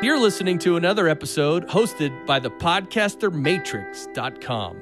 You're listening to another episode hosted by the podcastermatrix.com.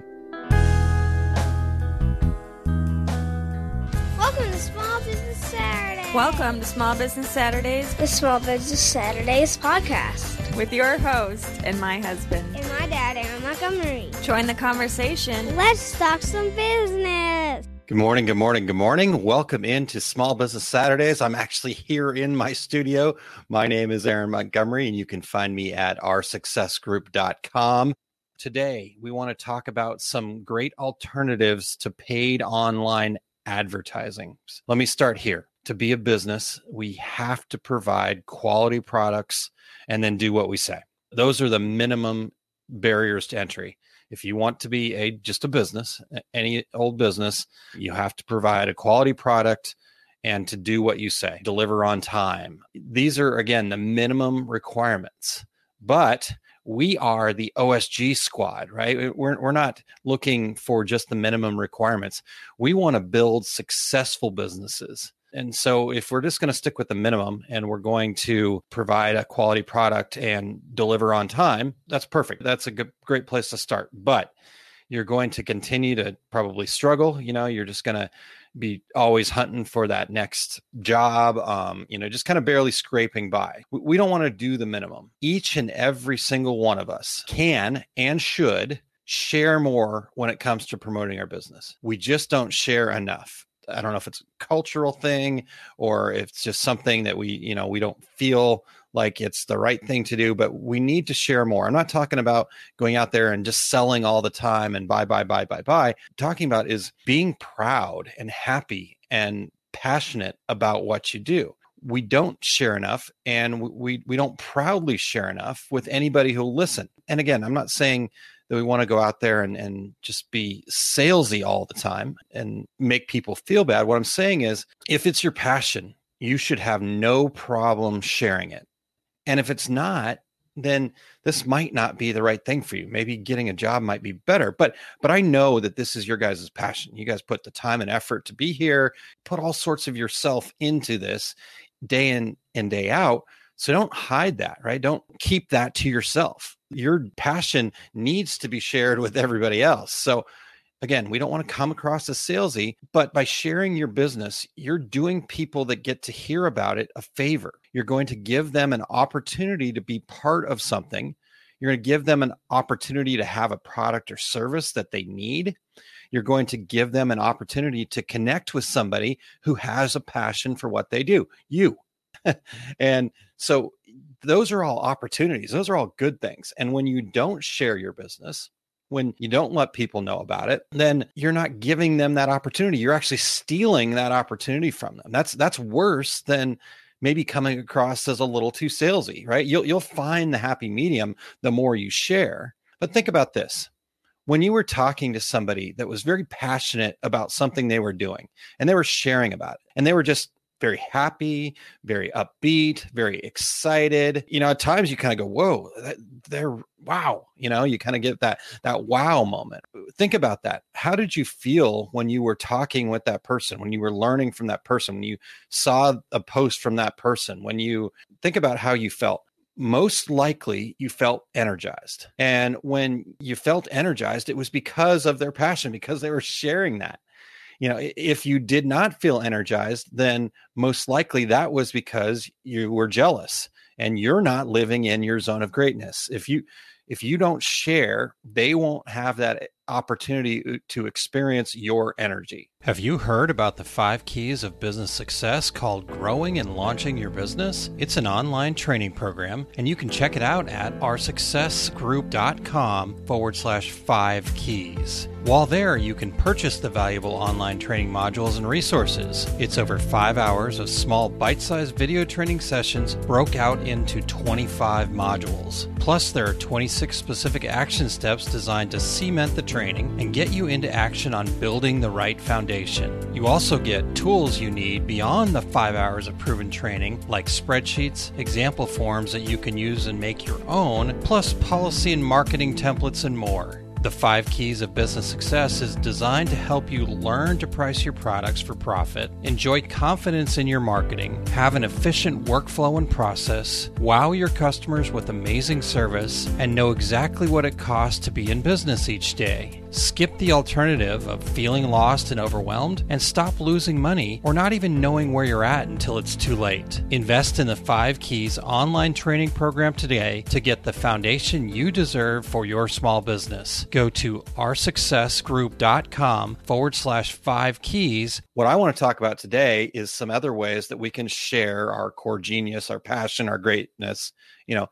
Welcome to Small Business Saturday. Welcome to Small Business Saturdays the Small Business Saturdays podcast. with your host and my husband. And my dad, Aaron Montgomery. Join the conversation. Let's talk some business. Good morning, good morning, good morning. Welcome into Small Business Saturdays. I'm actually here in my studio. My name is Aaron Montgomery, and you can find me at oursuccessgroup.com. Today, we want to talk about some great alternatives to paid online advertising. Let me start here. To be a business, we have to provide quality products and then do what we say. Those are the minimum barriers to entry if you want to be a just a business any old business you have to provide a quality product and to do what you say deliver on time. These are again the minimum requirements. But we are the osg squad right? We're, we're not looking for just the minimum requirements. We want to build successful businesses and so, if we're just going to stick with the minimum and we're going to provide a quality product and deliver on time, that's perfect. That's a good, great place to start. But you're going to continue to probably struggle. You know, you're just going to be always hunting for that next job, um, you know, just kind of barely scraping by. We- We don't want to do the minimum. Each and every single one of us can and should share more when it comes to promoting our business. We just don't share enough. I don't know if it's a cultural thing or if it's just something that we, you know, we don't feel like it's the right thing to do, but we need to share more. I'm not talking about going out there and just selling all the time and buy, buy, buy, buy, buy. Talking about is being proud and happy and passionate about what you do. We don't share enough and we we don't proudly share enough with anybody who'll listen. And again, I'm not saying that we want to go out there and, and just be salesy all the time and make people feel bad. What I'm saying is, if it's your passion, you should have no problem sharing it. And if it's not, then this might not be the right thing for you. Maybe getting a job might be better. But but I know that this is your guys' passion. You guys put the time and effort to be here, put all sorts of yourself into this day in and day out. So don't hide that, right? Don't keep that to yourself. Your passion needs to be shared with everybody else. So again, we don't want to come across as salesy, but by sharing your business, you're doing people that get to hear about it a favor. You're going to give them an opportunity to be part of something. You're going to give them an opportunity to have a product or service that they need. You're going to give them an opportunity to connect with somebody who has a passion for what they do. You. and so those are all opportunities. Those are all good things. And when you don't share your business, when you don't let people know about it, then you're not giving them that opportunity. You're actually stealing that opportunity from them. That's that's worse than maybe coming across as a little too salesy, right? You'll you'll find the happy medium the more you share. But think about this. When you were talking to somebody that was very passionate about something they were doing and they were sharing about it and they were just very happy, very upbeat, very excited. You know, at times you kind of go, "Whoa, that, they're wow!" You know, you kind of get that that wow moment. Think about that. How did you feel when you were talking with that person? When you were learning from that person? When you saw a post from that person? When you think about how you felt? Most likely, you felt energized. And when you felt energized, it was because of their passion, because they were sharing that you know if you did not feel energized then most likely that was because you were jealous and you're not living in your zone of greatness. If you if you don't share they won't have that opportunity uh, to experience your energy have you heard about the five keys of business success called growing and launching your business it's an online training program and you can check it out at oursuccessgroup.com forward slash five keys while there, you can purchase the valuable online training modules and resources. It's over five hours of small bite sized video training sessions broke out into 25 modules. Plus, there are 26 specific action steps designed to cement the training and get you into action on building the right foundation. You also get tools you need beyond the five hours of proven training, like spreadsheets, example forms that you can use and make your own, plus policy and marketing templates and more. The Five Keys of Business Success is designed to help you learn to price your products for profit, enjoy confidence in your marketing, have an efficient workflow and process, wow your customers with amazing service, and know exactly what it costs to be in business each day. Skip the alternative of feeling lost and overwhelmed and stop losing money or not even knowing where you're at until it's too late. Invest in the Five Keys online training program today to get the foundation you deserve for your small business. Go to oursuccessgroup.com forward slash five keys. What I want to talk about today is some other ways that we can share our core genius, our passion, our greatness. You know,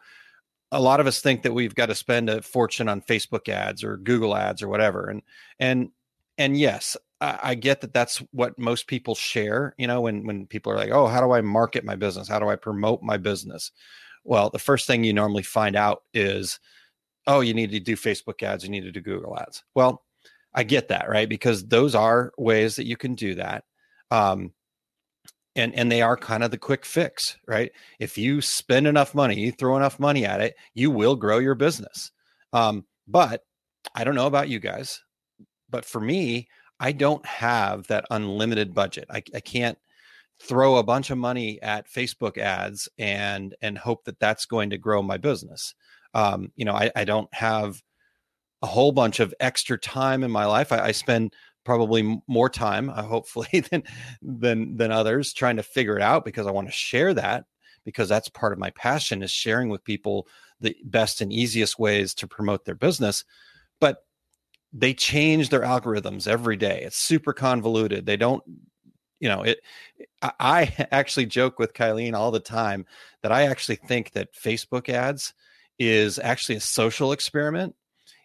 a lot of us think that we've got to spend a fortune on Facebook ads or Google ads or whatever. And and and yes, I, I, get that that's what most people share. You know, when when people are like, "Oh, how do I market my business? How do I promote my business?" Well, the first thing you normally find out is, "Oh, you need to do Facebook ads. You need to do Google ads." Well, I get that, right? Because those are ways that you can do that. Um, and and they are kind of the quick fix right? If you spend enough money you throw enough money at it you will grow your business. Um, but i don't know about you guys but for me i don't have that unlimited budget. I, I can't throw a bunch of money at facebook ads and and hope that that's going to grow my business. Um, you know I, I don't have a whole bunch of extra time in my life. I, I spend probably more time, uh, hopefully, than than than others trying to figure it out because I want to share that because that's part of my passion is sharing with people the best and easiest ways to promote their business. But they change their algorithms every day. It's super convoluted. They don't, you know, it. I actually joke with Kylene all the time that I actually think that Facebook ads is actually a social experiment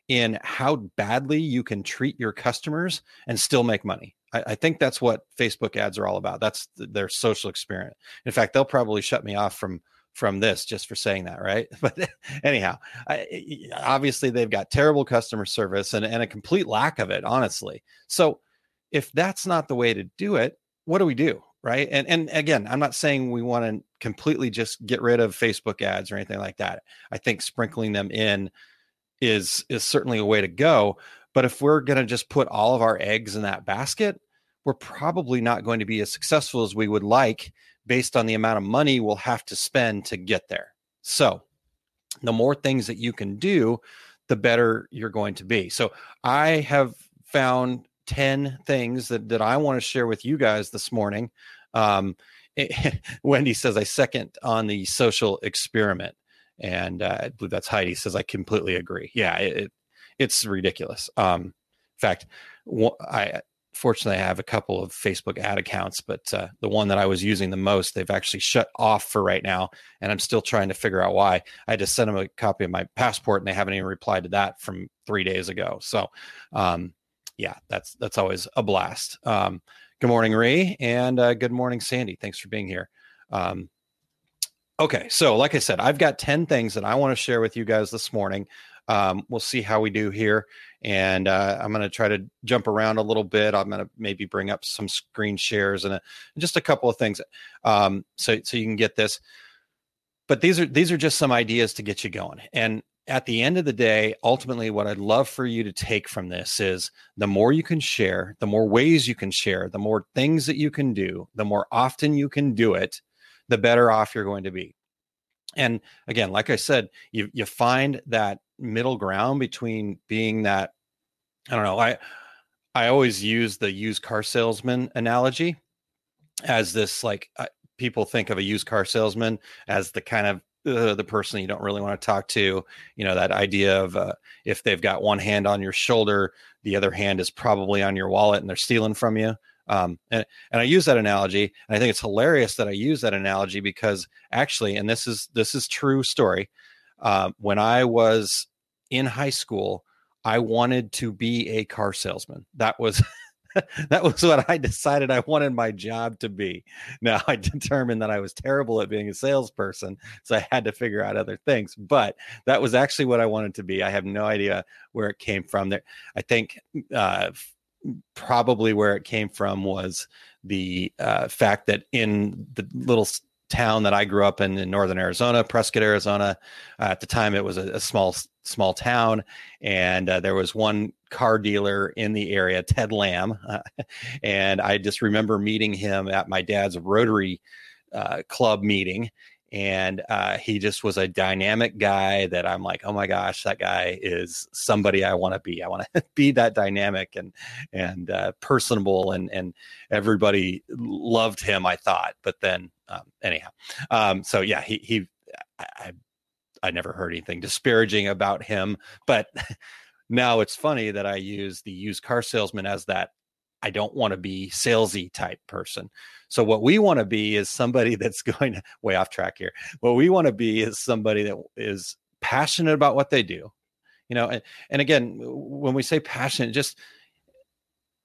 in how badly you can treat your customers and still make money. I, I think that's what Facebook ads are all about. That's th- their social experiment. In fact, they'll probably shut me off from from this just for saying that, right? But anyhow, I, obviously they've got terrible customer service and, and a complete lack of it, honestly. So if that's not the way to do it, what do we do? Right. And and again, I'm not saying we want to completely just get rid of Facebook ads or anything like that. I think sprinkling them in is is certainly a way to go. But if we're going to just put all of our eggs in that basket, we're probably not going to be as successful as we would like based on the amount of money we'll have to spend to get there. So, the more things that you can do, the better you're going to be. So, I have found 10 things that, that I want to share with you guys this morning. Um, Wendy says, I second on the social experiment and uh, I believe that's Heidi says I completely agree. Yeah, it, it it's ridiculous. Um, in fact, I fortunately I have a couple of Facebook ad accounts, but uh, the one that I was using the most, they've actually shut off for right now, and I'm still trying to figure out why. I just sent them a copy of my passport, and they haven't even replied to that from three days ago. So, um, yeah, that's that's always a blast. Um, good morning, Ree, and uh, good morning, Sandy. Thanks for being here. Um, Okay, so like I said, I've got 10 things that I want to share with you guys this morning. Um, we'll see how we do here. And uh, I'm going to try to jump around a little bit. I'm going to maybe bring up some screen shares and, a, just a couple of things um, so, so you can get this. But these are these are just some ideas to get you going. And at the end of the day, ultimately, what I'd love for you to take from this is the more you can share, the more ways you can share, the more things that you can do, the more often you can do it, the better off you're going to be. And again, like I said, you you find that middle ground between being that I don't know, I I always use the used car salesman analogy as this like uh, people think of a used car salesman as the kind of uh, the person you don't really want to talk to you know that idea of uh, if they've got one hand on your shoulder the other hand is probably on your wallet and they're stealing from you um, and, and I use that analogy, and I think it's hilarious that I use that analogy because actually, and this is this is true story. Uh, when I was in high school, I wanted to be a car salesman. That was that was what I decided I wanted my job to be. Now I determined that I was terrible at being a salesperson, so I had to figure out other things. But that was actually what I wanted to be. I have no idea where it came from. There, I think uh, probably where it came from was the uh, fact that in the little town that I grew up in in northern Arizona, Prescott, Arizona, uh, at the time it was a, a, small small town, and uh, there was one car dealer in the area, Ted Lamb, uh, and I just remember meeting him at my dad's Rotary uh, Club meeting, and uh, he just was a dynamic guy that I'm like, oh my gosh, that guy is somebody I want to be. I want to be that dynamic and and uh, personable, and and everybody loved him. I thought, but then um, anyhow, um, so yeah, he he, I, I never heard anything disparaging about him, but now it's funny that I use the used car salesman as that I don't want to be salesy type person. So what we want to be is somebody that's going to way off track here. What we want to be is somebody that is passionate about what they do. You know, and, and again, when we say passionate, just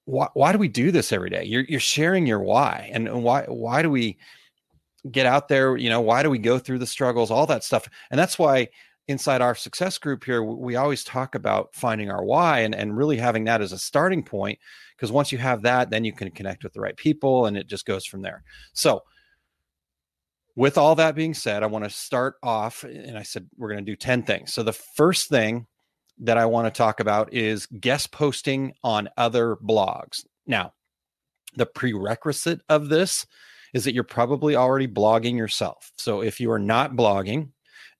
why, why do we do this every day? You're, you're sharing your why and why, why do we get out there? You know, why do we go through the struggles, all that stuff. And that's why inside our success group here, we always talk about finding our why and, and really having that as a starting point because once you have that then you can connect with the right people and it just goes from there. So with all that being said i want to start off and i said we're going to do 10 things. So the first thing that i want to talk about is guest posting on other blogs. Now the prerequisite of this is that you're probably already blogging yourself. So if you are not blogging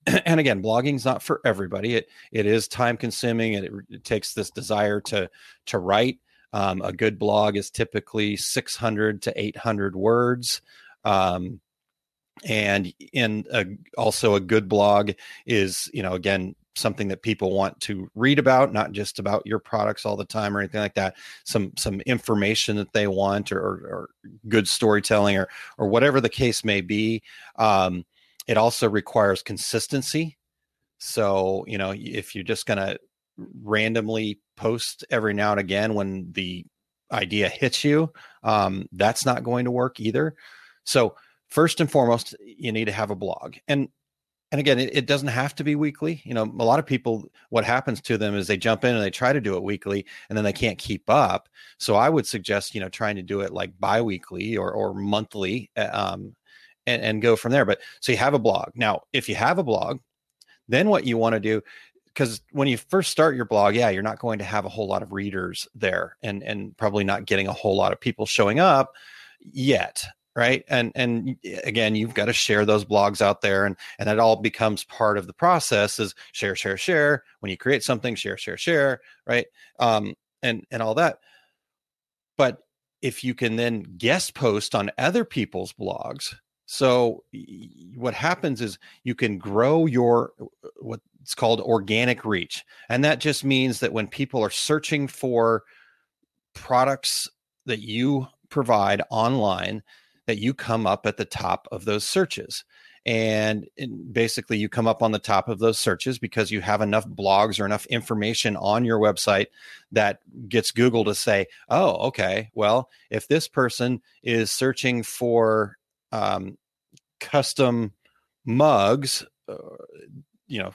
and again blogging is not for everybody it it is time consuming and it, it, takes this desire to to write um, a good blog is typically 600 to 800 words. Um, and in a, also a good blog is, you know, again, something that people want to read about, not just about your products all the time or anything like that. Some some information that they want, or, or, or good storytelling, or or whatever the case may be. Um, it also requires consistency. So you know, if you're just going to randomly post every now and again when the idea hits you, um, that's not going to work either. So first and foremost, you need to have a blog. And and again, it, it, doesn't have to be weekly. You know, a lot of people, what happens to them is they jump in and they try to do it weekly, and then they can't keep up. So I would suggest, you know, trying to do it like biweekly or or monthly, uh, um, and, and go from there. But so you have a blog. Now, if you have a blog, then what you want to do because when you first start your blog, yeah, you're not going to have a whole lot of readers there, and and probably not getting a whole lot of people showing up yet, right? And and again, you've got to share those blogs out there, and and that all becomes part of the process. Is share, share, share. When you create something, share, share, share, right? Um, and and all that. But if you can then guest post on other people's blogs, so what happens is you can grow your uh, what it's called organic reach. And that just means that when people are searching for products that you provide online, that you come up at the top of those searches. And basically, you come up on the top of those searches because you have enough blogs or enough information on your website that gets Google to say, oh, okay, well, if this person is searching for um, custom mugs, uh, you know,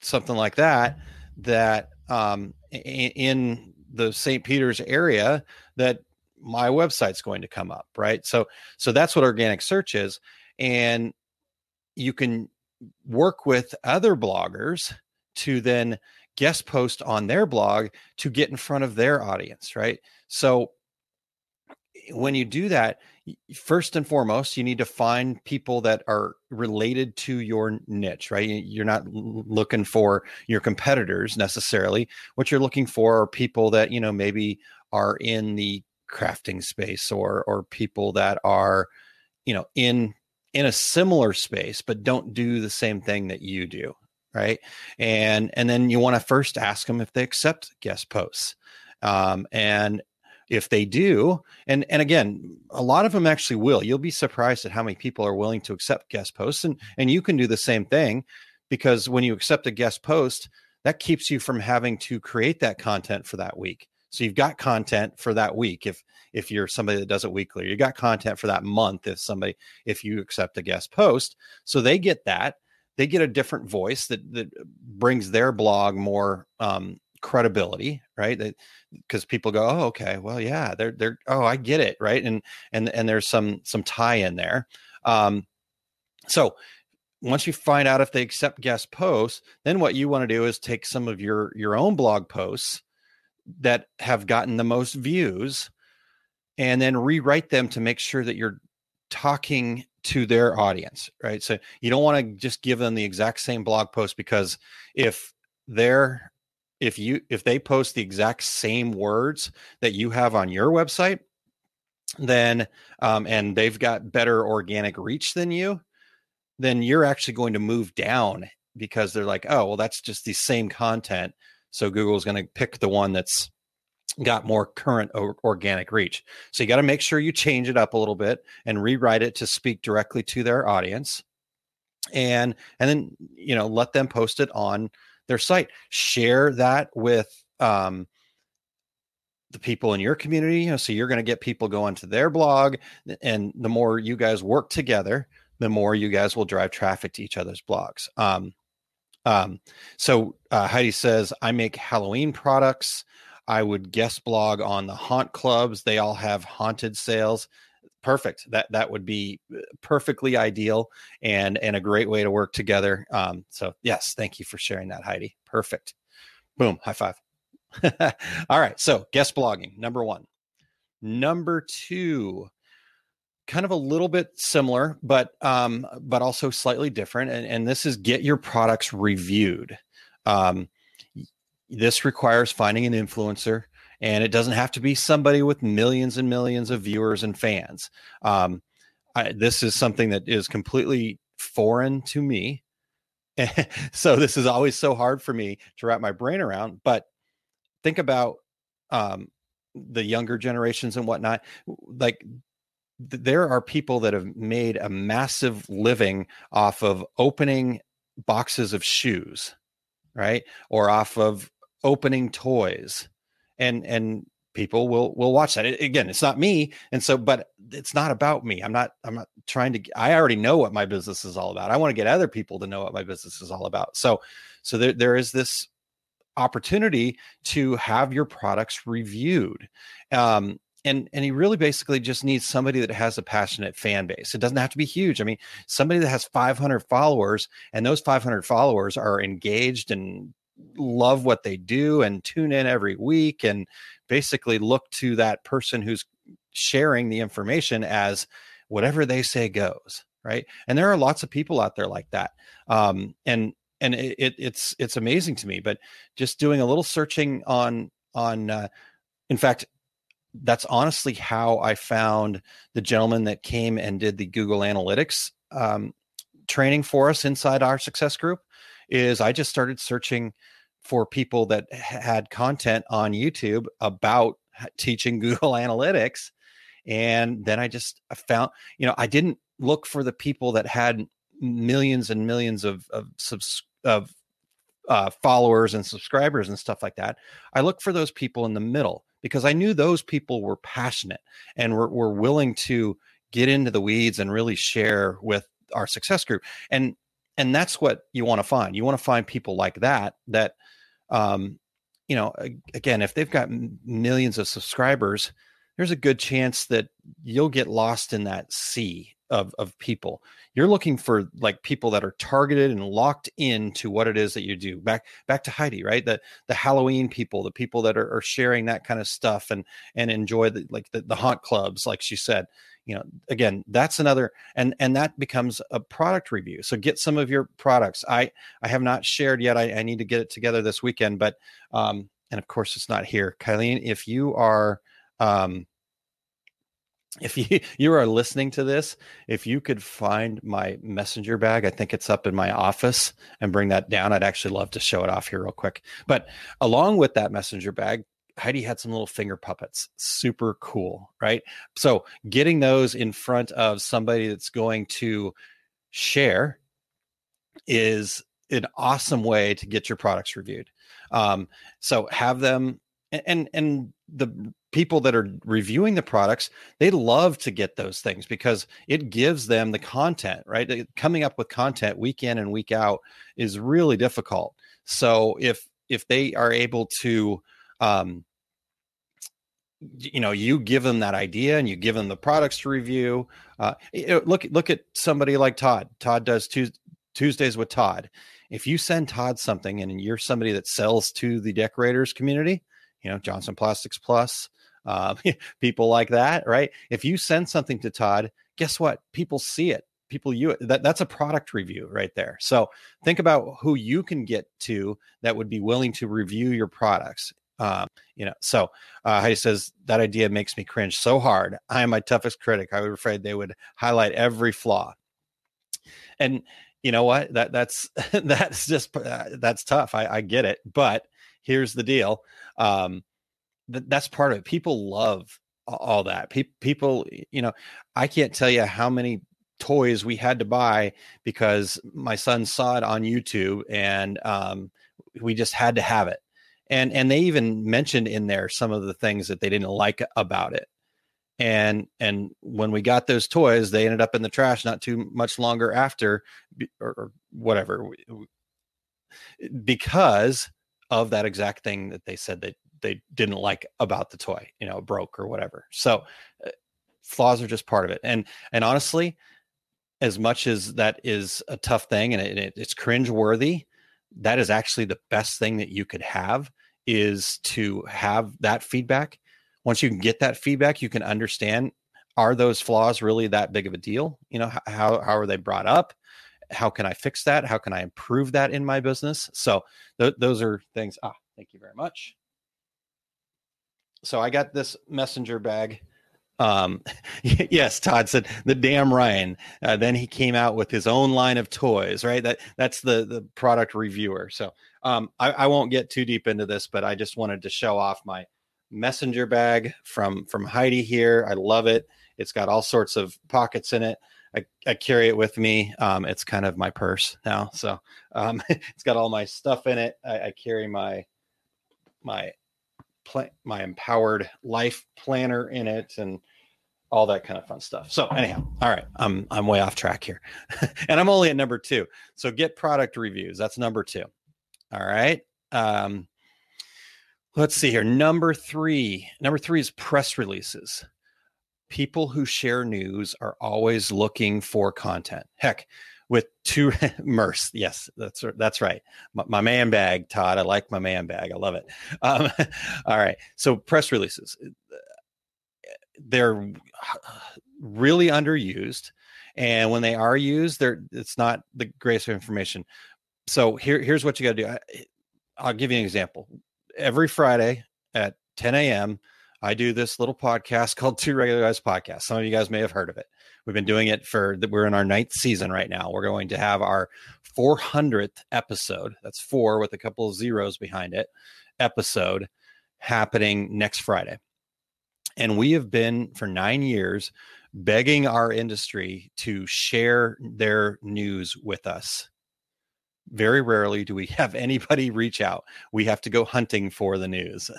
something like that that um, in the St. Peters area that my website's going to come up, right? So so that's what organic search is and you can work with other bloggers to then guest post on their blog to get in front of their audience, right? So when you do that, first and foremost, you need to find people that are related to your niche, right? You're not looking for your competitors necessarily. What you're looking for are people that, you know, maybe are in the crafting space or or people that are, you know, in in a similar space but don't do the same thing that you do, right? And and then you want to first ask them if they accept guest posts. Um, and if they do and and again a lot of them actually will. You'll be surprised at how many people are willing to accept guest posts and and you can do the same thing because when you accept a guest post that keeps you from having to create that content for that week. So you've got content for that week if if you're somebody that does it weekly you got content for that month if somebody if you accept a guest post. So they get that. They get a different voice that that brings their blog more um, credibility right? That because people go oh okay well yeah they're they're oh i get it right? And and and there's some some tie in there. Um so once you find out if they accept guest posts, then what you want to do is take some of your your own blog posts that have gotten the most views and then rewrite them to make sure that you're talking to their audience, right? So you don't want to just give them the exact same blog post because if they're if you if they post the exact same words that you have on your website, then um, and they've got better organic reach than you, then you're actually going to move down because they're like, oh, well, that's just the same content. So Google's going to pick the one that's got more current or organic reach. So you got to make sure you change it up a little bit and rewrite it to speak directly to their audience. And and then you know let them post it on their site. Share that with um, the people in your community. You know, so you're going to get people going to their blog, and the more you guys work together, the more you guys will drive traffic to each other's blogs. Um, um, so uh, Heidi says, I make Halloween products. I would guest blog on the haunt clubs. They all have haunted sales. Perfect. That that would be uh, perfectly ideal and and a great way to work together. Um, so yes, thank you for sharing that, Heidi. Perfect. Boom. High five. all right. So guest blogging, number one. Number two, kind of a little bit similar, but um, but also slightly different. And, and this is get your products reviewed. Um, this requires finding an influencer and it doesn't have to be somebody with millions and millions of viewers and fans. Um, I, this is something that is completely foreign to me. So this is always so hard for me to wrap my brain around but think about um, the younger generations and whatnot. Like th- there are people that have made a massive living off of opening boxes of shoes right? Or off of opening toys and and people will will watch that. It, again it's not me and so but it's not about me. I'm not i'm not trying to i already know what my business is all about. I want to get other people to know what my business is all about. So so there, there is this opportunity to have your products reviewed um and and he really basically just needs somebody that has a passionate fan base. It doesn't have to be huge. I mean somebody that has 500 followers and those 500 followers are engaged and love what they do and tune in every week and basically look to that person who's sharing the information as whatever they say goes right? And there are lots of people out there like that um, and and it, it's it's amazing to me but just doing a little searching on on uh, in fact that's honestly how i found the gentleman that came and did the google analytics um, training for us inside our success group is I just started searching for people that had content on YouTube about teaching Google Analytics. And then I just found, you know, I didn't look for the people that had millions and millions of of, subs- of uh, followers and subscribers and stuff like that. I looked for those people in the middle because I knew those people were passionate and were, were willing to get into the weeds and really share with our success group. And and that's what you want to find. You want to find people like that that um you know again if they've got millions of subscribers there's a good chance that you'll get lost in that sea of of people. You're looking for like people that are targeted and locked into what it is that you do. Back back to heidi right? The the halloween people the people that are, are sharing that kind of stuff and and enjoy the like the, the haunt clubs like she said you know again that's another and and that becomes a product review. So get some of your products. I i have not shared yet. I, I need to get it together this weekend but um and of course it's not here. Kylene if you are um if you you are listening to this if you could find my messenger bag i think it's up in my office and bring that down i'd actually love to show it off here real quick. But along with that messenger bag Heidi had some little finger puppets. Super cool, right? So getting those in front of somebody that's going to share is an awesome way to get your products reviewed. Um, so have them and and the people that are reviewing the products they love to get those things because it gives them the content right coming up with content week in and week out is really difficult so if if they are able to um, you know you give them that idea and you give them the products to review uh, look look at somebody like todd todd does Tuesdays with Todd. If you send Todd something and you're somebody that sells to the decorators community, you know, Johnson Plastics Plus, uh, people like that, right? If you send something to Todd, guess what? People see it. People you that that's a product review right there. So think about who you can get to that would be willing to review your products. Um, you know, so uh, Heidi says that idea makes me cringe so hard. I am my toughest critic. I was afraid they would highlight every flaw. And you know what? That that's that's just uh, that's tough. I, I get it, but here's the deal. Um, th- that's part of it. People love all that. Pe- people, you know, I can't tell you how many toys we had to buy because my son saw it on YouTube and um, we just had to have it. And and they even mentioned in there some of the things that they didn't like about it. And and when we got those toys, they ended up in the trash not too much longer after, or, or whatever, because of that exact thing that they said that they didn't like about the toy, you know, broke or whatever. So uh, flaws are just part of it. And and honestly, as much as that is a tough thing and it, it's cringe worthy, that is actually the best thing that you could have is to have that feedback. Once you can get that feedback, you can understand are those flaws really that big of a deal? You know, how how are they brought up? How can I fix that? How can I improve that in my business? So th- those are things. Ah, thank you very much so I got this messenger bag. Um, yes, Todd said the damn Ryan. Uh, then he came out with his own line of toys, right? That that's the the product reviewer. So um, I, I won't get too deep into this, but I just wanted to show off my messenger bag from from Heidi here. I love it. It's got all sorts of pockets in it. I, I carry it with me. Um, it's kind of my purse now. So um, it's got all my stuff in it. I, I carry my my pl- my empowered life planner in it and all that kind of fun stuff. So anyhow, all right, I'm I'm way off track here, and I'm only at number two. So get product reviews. That's number two. All right. Um, let's see here. Number three. Number three is press releases. People who share news are always looking for content. Heck, with two Merce. Yes, that's that's right. My, my, man bag, Todd. I like my man bag. I love it. Um, all right. So press releases, uh, they're really underused, and when they are used, they're it's not the greatest information. So here here's what you got to do. I, I'll give you an example. Every Friday at 10 a.m. I do this little podcast called Two Regular Guys Podcast. Some of you guys may have heard of it. We've been doing it for that. we're in our ninth season right now. We're going to have our 400th episode. That's four with a couple of zeros behind it. Episode happening next Friday. And we have been for nine years begging our industry to share their news with us very rarely do we have anybody reach out. We have to go hunting for the news.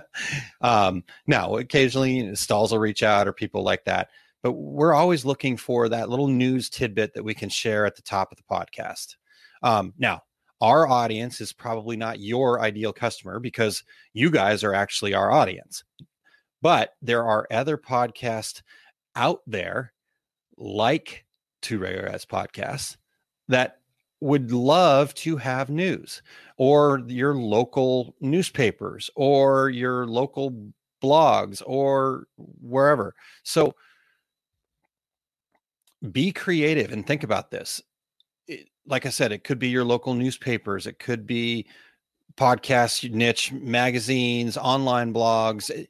um, now, occasionally Stahls' will reach out or people like that, but we're always looking for that little news tidbit that we can share at the top of the podcast. Um, now, our audience is probably not your ideal customer because you guys are actually our audience. But there are other podcasts out there like Two Regular Guys podcasts that would love to have news or your local newspapers or your local blogs or wherever. So be creative and think about this. It, like I said, it could be your local newspapers, it could be podcasts, niche magazines, online blogs.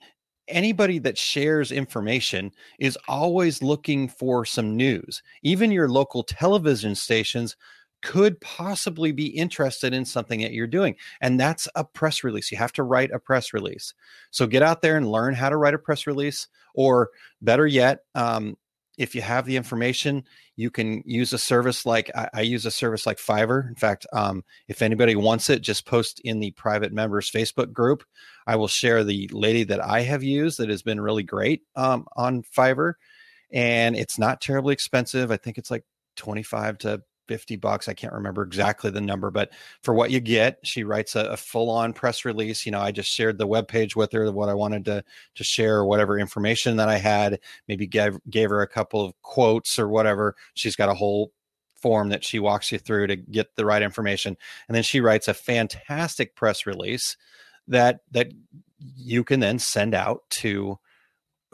Anybody that shares information is always looking for some news. Even your local television stations could possibly be interested in something that you're doing. And that's a press release. You have to write a press release. So get out there and learn how to write a press release, or better yet, um, if you have the information, you can use a service like I, I use a service like Fiverr. In fact, um, if anybody wants it, just post in the private members Facebook group. I will share the lady that I have used that has been really great um, on Fiverr, and it's not terribly expensive. I think it's like 25 to 50 bucks. I can't remember exactly the number, but for what you get, she writes a, a full on press release. You know, I just shared the web page with her, what I wanted to, to share, whatever information that I had, maybe gave, gave her a couple of quotes or whatever. She's got a whole form that she walks you through to get the right information and then she writes a fantastic press release that that you can then send out to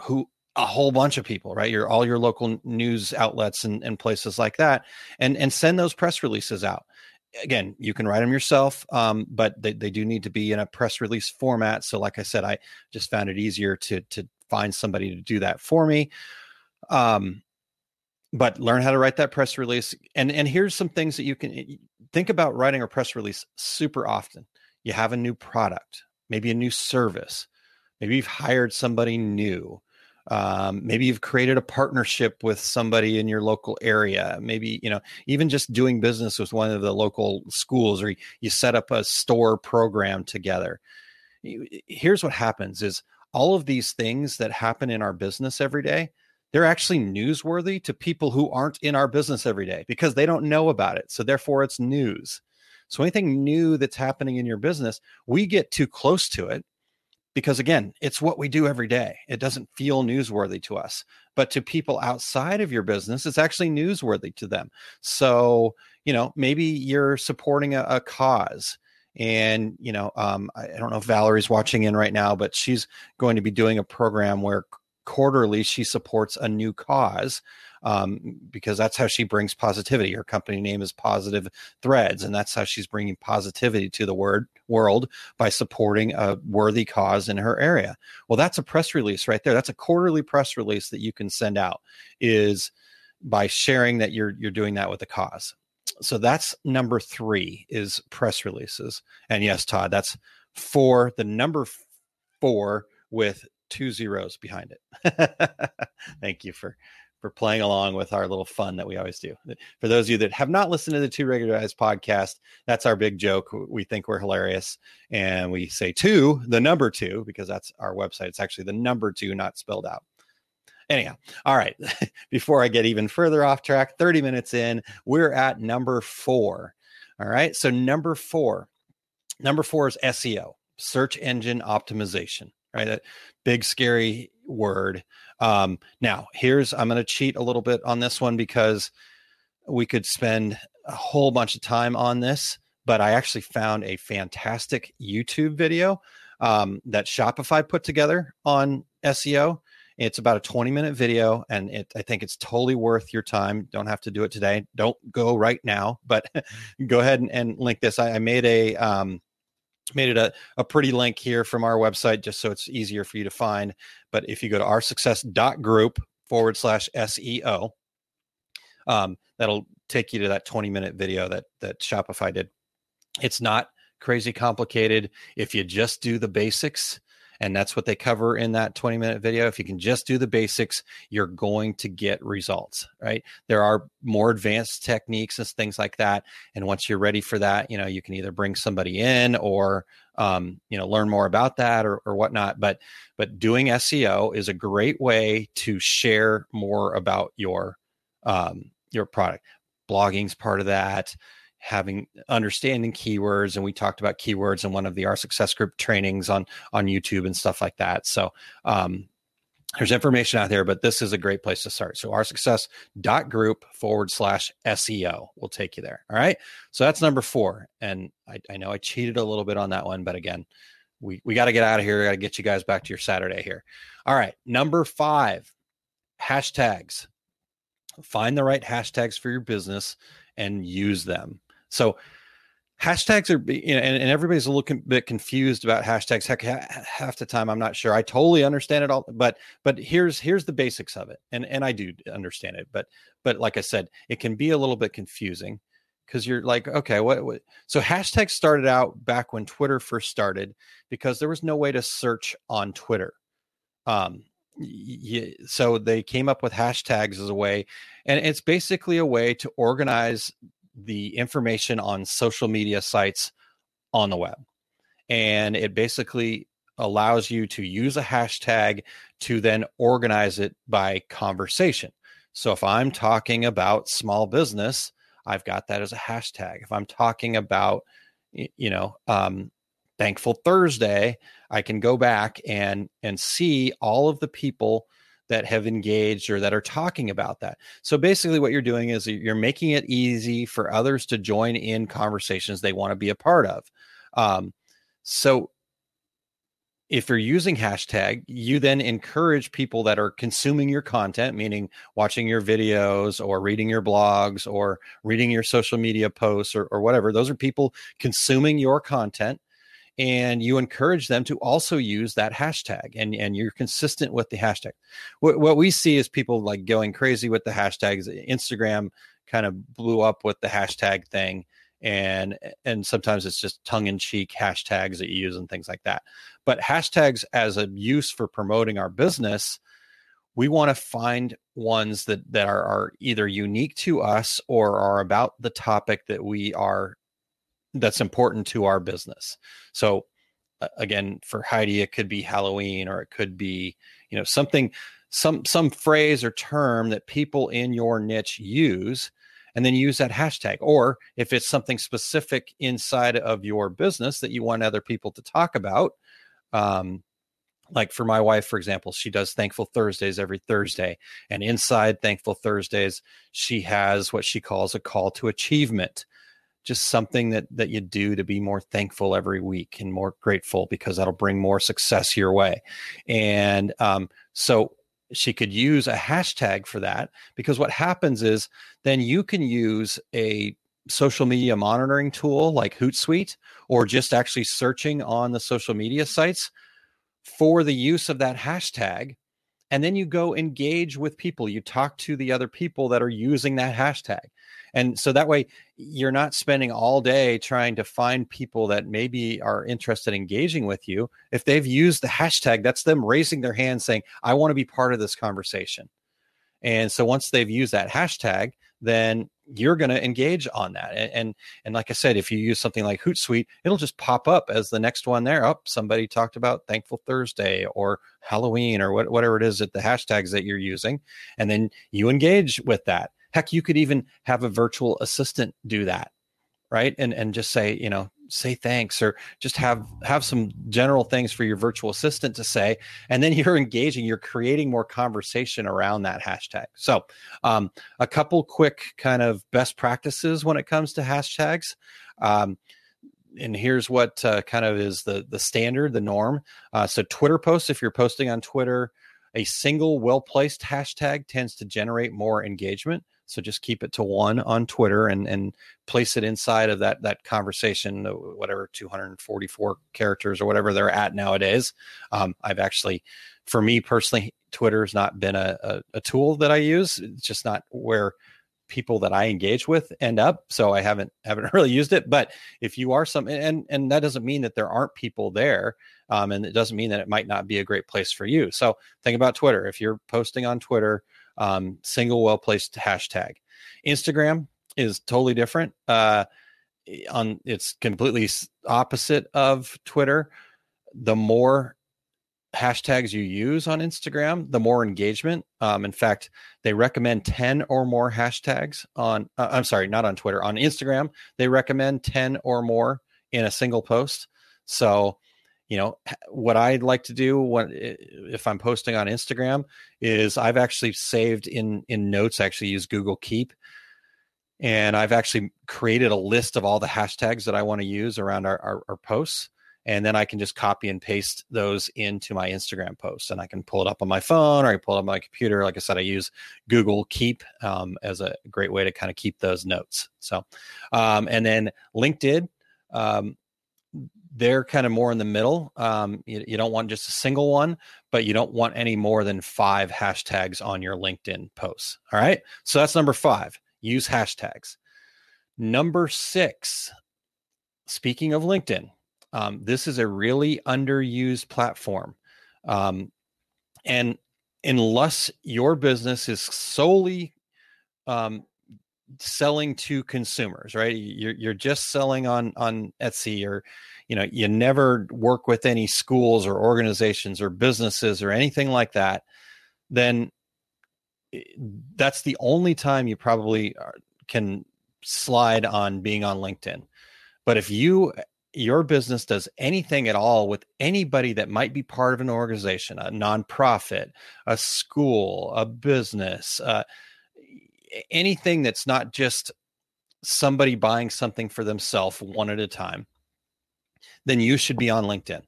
who a whole bunch of people right? Your all your local news outlets and, and places like that and and send those press releases out. Again you can write them yourself um, but they, they do need to be in a press release format. So like i said i just found it easier to to find somebody to do that for me. Um, but learn how to write that press release. And and here's some things that you can think about writing a press release super often. You have a new product maybe a new service maybe you've hired somebody new um, maybe you've created a partnership with somebody in your local area. Maybe you know even just doing business with one of the local schools or you set up a store program together. Here's what happens is all of these things that happen in our business every day they're actually newsworthy to people who aren't in our business every day because they don't know about it so therefore it's news. So anything new that's happening in your business we get too close to it because again, it's what we do every day. It doesn't feel newsworthy to us, but to people outside of your business, it's actually newsworthy to them. So, you know, maybe you're supporting a, a cause and you know um, I, I, don't know if valerie's watching in right now but she's going to be doing a program where quarterly she supports a new cause um, because that's how she brings positivity. Her company name is Positive Threads, and that's how she's bringing positivity to the word world by supporting a worthy cause in her area. Well, that's a press release right there. That's a quarterly press release that you can send out. Is by sharing that you're you're doing that with a cause. So that's number three is press releases. And yes, Todd, that's four. The number four with two zeros behind it. Thank you for for playing along with our little fun that we always do. For those of you that have not listened to the Two Regular Guys podcast, that's our big joke. We think we're hilarious. And we say two, the number two, because that's our website. It's actually the number two, not spelled out. Anyhow, all right. Before I get even further off track, 30 minutes in, we're at number four. All right. So, number four, number four is SEO, search engine optimization, right? That big, scary word. Um, now, here's I'm going to cheat a little bit on this one because we could spend a whole bunch of time on this, but I actually found a fantastic YouTube video um, that Shopify put together on SEO. It's about a 20 minute video, and it, I think it's totally worth your time. Don't have to do it today. Don't go right now, but go ahead and, and link this. I, I made a um, made it a, a pretty link here from our website just so it's easier for you to find. But if you go to our success.group forward slash SEO, um, that'll take you to that 20 minute video that that Shopify did. It's not crazy complicated. If you just do the basics, and that's what they cover in that 20 minute video. If you can just do the basics, you're going to get results, right? There are more advanced techniques and things like that. And once you're ready for that, you know, you can either bring somebody in or, um, you know, learn more about that or, or whatnot. But, but doing SEO is a great way to share more about your, um, your product. Blogging's part of that having understanding keywords and we talked about keywords in one of the our success group trainings on on youtube and stuff like that. So um there's information out there but this is a great place to start. So our success dot group forward slash seo will take you there. All right so that's number four and i, I know i cheated a little bit on that one but again we we got to get out of here. Got to get you guys back to your saturday here. All right number five hashtags. Find the right hashtags for your business and use them so hashtags are, you know, and, and everybody's a little bit confused about hashtags. Heck, half the time I'm not sure. I totally understand it all, but but here's here's the basics of it, and and I do understand it, but but like I said, it can be a little bit confusing because you're like, okay, what, what? So hashtags started out back when Twitter first started because there was no way to search on Twitter. Um, so they came up with hashtags as a way, and it's basically a way to organize the information on social media sites on the web. And it basically allows you to use a hashtag to then organize it by conversation. So if I'm talking about small business, I've got that as a hashtag. If I'm talking about, you know, um, Thankful Thursday, I can go back and and see all of the people that have engaged or that are talking about that. So basically, what you're doing is you're making it easy for others to join in conversations they want to be a part of. Um, so if you're using hashtag, you then encourage people that are consuming your content, meaning watching your videos or reading your blogs or reading your social media posts or, or whatever. Those are people consuming your content and you encourage them to also use that hashtag and, and you're consistent with the hashtag. What, what we see is people like going crazy with the hashtags. Eh, Instagram kind of blew up with the hashtag thing and eh, and sometimes it's just tongue-in-cheek hashtags that you use and things like that but hashtags as a use for promoting our business we want to find ones that that are, are either unique to us or are about the topic that we are that's important to our business so again for heidi it could be halloween or it could be you know something some some phrase or term that people in your niche use and then use that hashtag. Or if it's something specific inside of your business that you want other people to talk about, um, like for my wife, for example, she does Thankful Thursdays every Thursday. And inside Thankful Thursdays, she has what she calls a call to achievement. Just something that that you do to be more thankful every week and more grateful because that'll bring more success your way. And um, so she could use a hashtag for that because what happens is then you can use a social media monitoring tool like Hootsuite or just actually searching on the social media sites for the use of that hashtag. And then you go engage with people. You talk to the other people that are using that hashtag and so that way you're not spending all day trying to find people that maybe are interested in engaging with you if they've used the hashtag that's them raising their hand saying i want to be part of this conversation and so once they've used that hashtag then you're going to engage on that. And, and, and like I said, if you use something like Hootsuite, it'll just pop up as the next one there. Up, oh, somebody talked about Thankful Thursday or Halloween or what, whatever it is that the hashtags that you're using, and then you engage with that. Heck, you could even have a virtual assistant do that, right? And and just say, you know, say thanks or just have have some general things for your virtual assistant to say. And then you're engaging you're creating more conversation around that hashtag. So um, a couple quick kind of best practices when it comes to hashtags. Um, and here's what uh, kind of is the the standard the norm. Uh, so twitter posts if you're posting on twitter a single well placed hashtag tends to generate more engagement so just keep it to one on Twitter and and place it inside of that that conversation, uh, whatever 244 characters or whatever they're at nowadays. Um, I've actually, for me personally, Twitter has not been a, a, a tool that I use. It's just not where people that I engage with end up. So I haven't haven't really used it. But if you are some, and and that doesn't mean that there aren't people there, um, and it doesn't mean that it might not be a great place for you. So think about Twitter. If you're posting on Twitter, um, single well placed hashtag. Instagram is totally different. Uh, on it's completely opposite of Twitter. The more hashtags you use on Instagram, the more engagement. Um, in fact, they recommend 10 or more hashtags on, uh, I'm sorry, not on Twitter, on Instagram. They recommend 10 or more in a single post. So you know what i'd like to do when if i'm posting on instagram is i've actually saved in in notes I actually use google keep. And i've actually created a list of all the hashtags that i want to use around our, our, our, posts. And then i can just copy and paste those into my instagram posts. And i can pull it up on my phone or i pull it up on my computer. Like i said i use google keep um, as a great way to kind of keep those notes. So um, and then linkedin um, they're kind of more in the middle. Um, you, you, don't want just a single one, but you don't want any more than five hashtags on your LinkedIn posts. All right. So that's number five. Use hashtags. Number six, speaking of LinkedIn, um, this is a really underused platform. Um, and unless your business is solely um, selling to consumers, right? You're, you're just selling on, on Etsy or you know you never work with any schools or organizations or businesses or anything like that then eh, that's the only time you probably can slide on being on linkedin. But if you your business does anything at all with anybody that might be part of an organization, a nonprofit, a school, a business, uh, anything that's not just somebody buying something for themselves one at a time, then you should be on LinkedIn.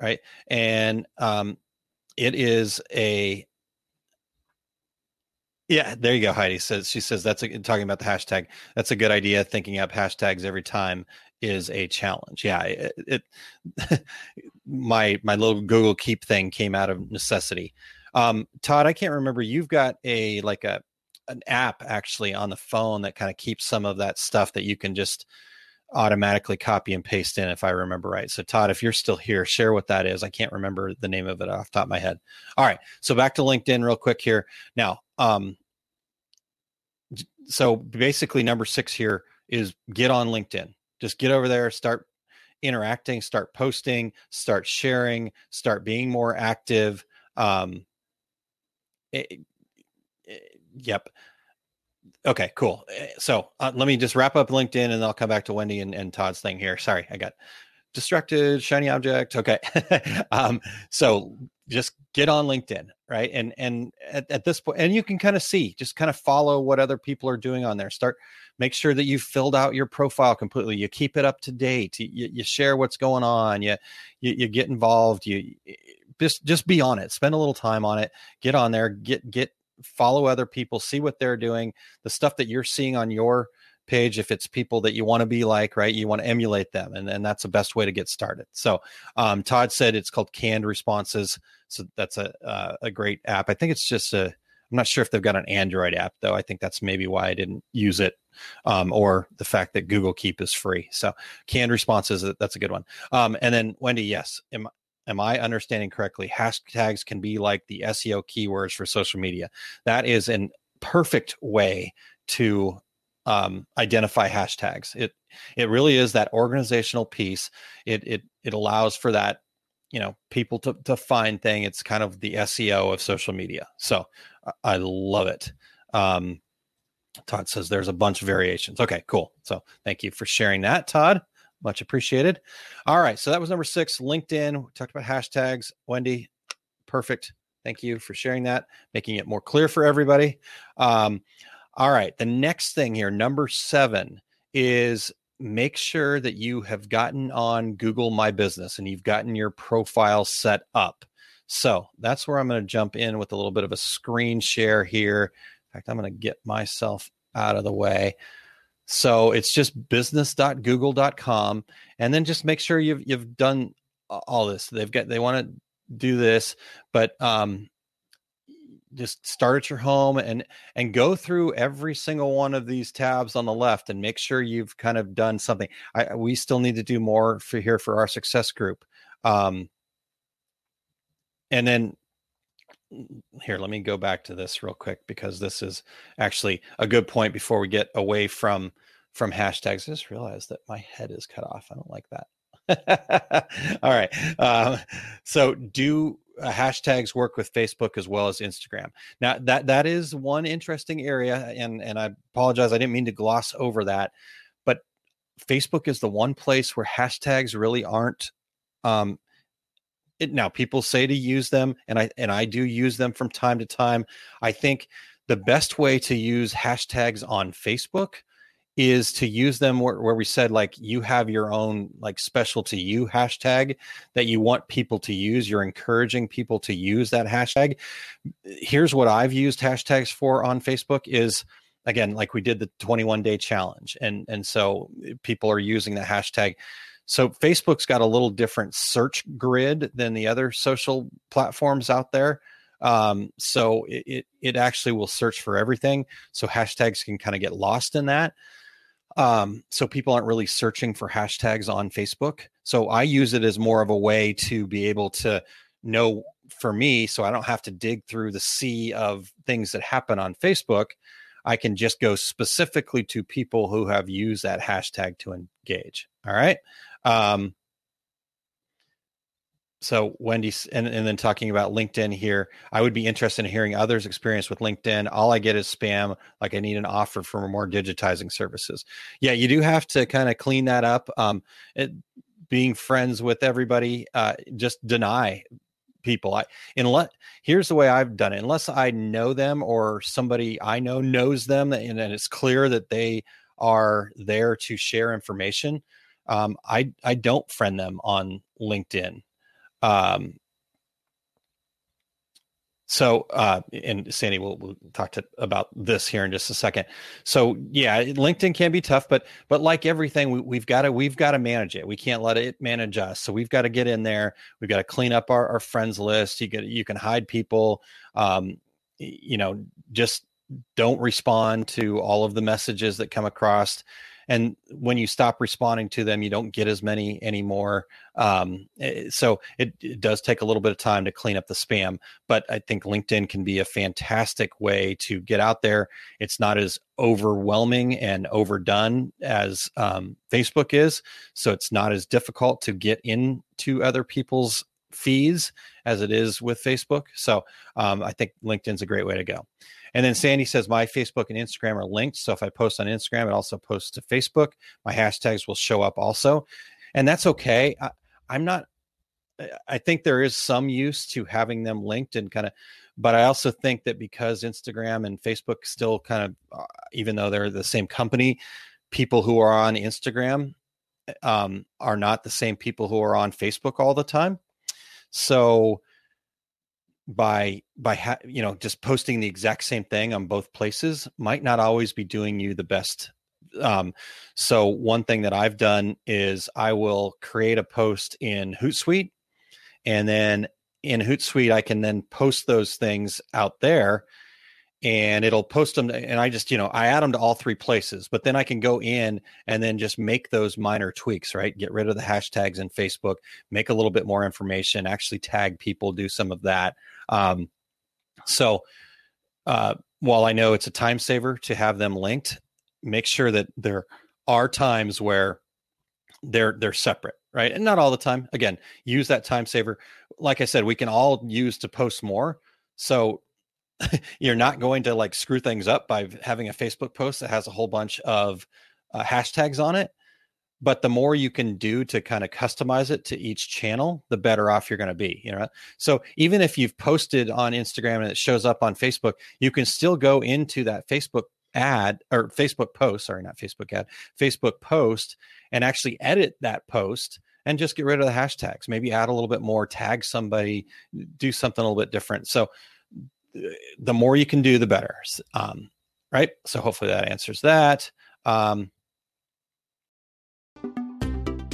Right. And um, it is a yeah, there you go. Heidi says she says that's a, talking about the hashtag. That's a good idea. Thinking up hashtags every time is a challenge. Yeah, it, it my my little Google Keep thing came out of necessity. Um, Todd, I can't remember. You've got a like a an app actually on the phone that kind of keeps some of that stuff that you can just automatically copy and paste in if I remember right. So Todd, if you're still here, share what that is. I can't remember the name of it off top of my head. All right. So back to LinkedIn real quick here. Now, um, so basically number six here is get on LinkedIn. Just get over there, start interacting, start posting, start sharing, start being more active. Um, it, it, eh, yep. Okay, cool. Eh, so uh, let me just wrap up LinkedIn and I'll come back to Wendy and, and Todd's thing here. Sorry, I got distracted, shiny object. Okay. um, so just get on LinkedIn, right? And and at, at this point, and you can kind of see, just kind of follow what other people are doing on there. Start make sure that you've filled out your profile completely. You keep it up to date. You, you share what's going on. You, you you get involved. You just just be on it. Spend a little time on it. Get on there. Get get follow other people. See what they're doing. The stuff that you're seeing on your page if it's people that you want to be like right you want to emulate them and, and that's the best way to get started so um, todd said it's called canned responses so that's a uh, a great app i think it's just a i'm not sure if they've got an android app though i think that's maybe why i didn't use it um, or the fact that google keep is free so canned responses that's a good one um, and then wendy yes am, am i understanding correctly hashtags can be like the seo keywords for social media that is a perfect way to um, identify hashtags. It it really is that organizational piece. It it it allows for that you know people to to find thing. It's kind of the SEO of social media. So I love it. Um, Todd says there's a bunch of variations. Okay, cool. So thank you for sharing that, Todd. Much appreciated. All right, so that was number six. LinkedIn. We talked about hashtags. Wendy, perfect. Thank you for sharing that, making it more clear for everybody. Um, all right. The next thing here, number seven, is make sure that you have gotten on Google My Business and you've gotten your profile set up. So that's where I'm going to jump in with a little bit of a screen share here. In fact, I'm going to get myself out of the way. So it's just business.google.com and then just make sure you've you've done all this. They've got they want to do this, but um just start at your home and and go through every single one of these tabs on the left and make sure you've kind of done something i we still need to do more for here for our success group um and then here let me go back to this real quick because this is actually a good point before we get away from from hashtags i just realized that my head is cut off i don't like that all right um, so do uh, hashtags work with Facebook as well as Instagram. Now that that is one interesting area, and and I apologize, I didn't mean to gloss over that, but Facebook is the one place where hashtags really aren't. Um, it, now people say to use them, and I and I do use them from time to time. I think the best way to use hashtags on Facebook is to use them where, where, we said like you have your own like special to you hashtag that you want people to use. You're encouraging people to use that hashtag. Here's what i've used hashtags for on facebook is again like we did the 21 day challenge and and so eh, people are using the hashtag so facebook's got a little different search grid than the other social platforms out there um, so it, it, it actually will search for everything so hashtags can kind of get lost in that um, so people aren't really searching for hashtags on Facebook. So I use it as more of a way to be able to know for me, so I don't have to dig through the sea of things that happen on Facebook. I can just go specifically to people who have used that hashtag to engage. All right. Um, so Wendy and, and then talking about LinkedIn here, I would be interested in hearing others' experience with LinkedIn. All I get is spam. Like I need an offer for more digitizing services. Yeah, you do have to kind of clean that up. Um, it, being friends with everybody, uh, just deny people. I unless here's the way I've done it. Unless I know them or somebody I know knows them, and, and it's clear that they are there to share information. Um, I I don't friend them on LinkedIn. Um, so, uh, and Sandy, we'll, we'll talk to, about this here in just a second. So, yeah, LinkedIn can be tough, but but like everything, we, have got to we've got to manage it. We can't let it manage us. So we've got to get in there. We've got to clean up our, our friends list. You can you can hide people. Um, you know, just don't respond to all of the messages that come across and when you stop responding to them you don't get as many anymore um, eh, so it, it, does take a little bit of time to clean up the spam but i think linkedin can be a fantastic way to get out there. It's not as overwhelming and overdone as um, facebook is so it's not as difficult to get into other people's feeds as it is with facebook so um, i think linkedin's a great way to go and then Sandy says my Facebook and Instagram are linked. So if I post on Instagram, it also posts to Facebook. My hashtags will show up also. And that's okay. I, I'm not, I think there is some use to having them linked and kind of, but I also think that because Instagram and Facebook still kind of, uh, even though they're the same company, people who are on Instagram um, are not the same people who are on Facebook all the time. So by by ha- you know just posting the exact same thing on both places might not always be doing you the best. Um, so one thing that i've done is i will create a post in hootsuite and then in hootsuite i can then post those things out there and it'll post them and i just you know i add them to all three places but then i can go in and then just make those minor tweaks right? Get rid of the hashtags in facebook make a little bit more information actually tag people do some of that um, so uh, while I know it's a time saver to have them linked, make sure that there are times where they're they're separate, right? And not all the time. Again, use that time saver. Like I said, we can all use to post more. So you're not going to like screw things up by having a Facebook post that has a whole bunch of uh, hashtags on it but the more you can do to kind of customize it to each channel the better off you're going to be you know? So even if you've posted on instagram and it shows up on facebook you can still go into that facebook ad or facebook post sorry not facebook ad facebook post and actually edit that post and just get rid of the hashtags. Maybe add a little bit more tag somebody do something a little bit different. So the more you can do the better um, right? So hopefully that answers that. Um,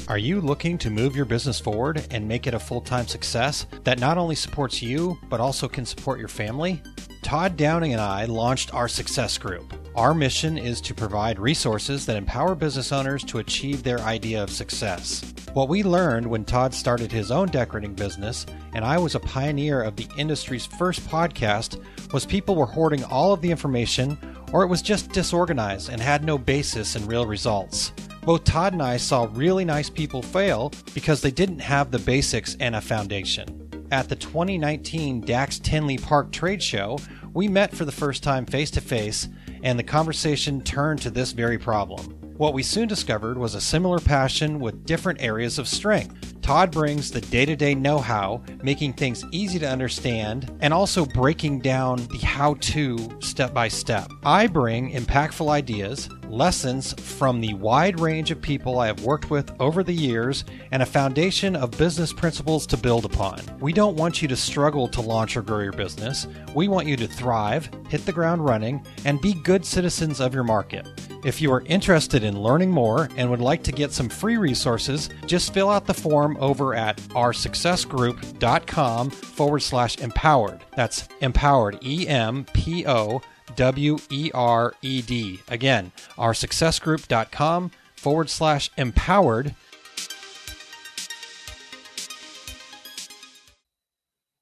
are you looking to move your business forward and make it a full time success that not only supports you, but also can support your family? Todd Downing and I launched our Success Group. Our mission is to provide resources that empower business owners to achieve their idea of success. What we learned when Todd started his own decorating business, and I was a pioneer of the industry's first podcast, was people were hoarding all of the information, or it was just disorganized and had no basis in real results. Both Todd and I saw really nice people fail because they didn't have the basics and a foundation. At the 2019 Dax Tinley Park trade show, we met for the first time face to face, and the conversation turned to this very problem. What we soon discovered was a similar passion with different areas of strength. Todd brings the day to day know how, making things easy to understand, and also breaking down the how to step by step. I bring impactful ideas, lessons from the wide range of people I have worked with over the years, and a foundation of business principles to build upon. We don't want you to struggle to launch or grow your business. We want you to thrive, hit the ground running, and be good citizens of your market. If you are interested in learning more and would like to get some free resources, just fill out the form over at oursuccessgroup.com forward slash empowered. That's empowered, E M P O W E R E D. Again, oursuccessgroup.com forward slash empowered.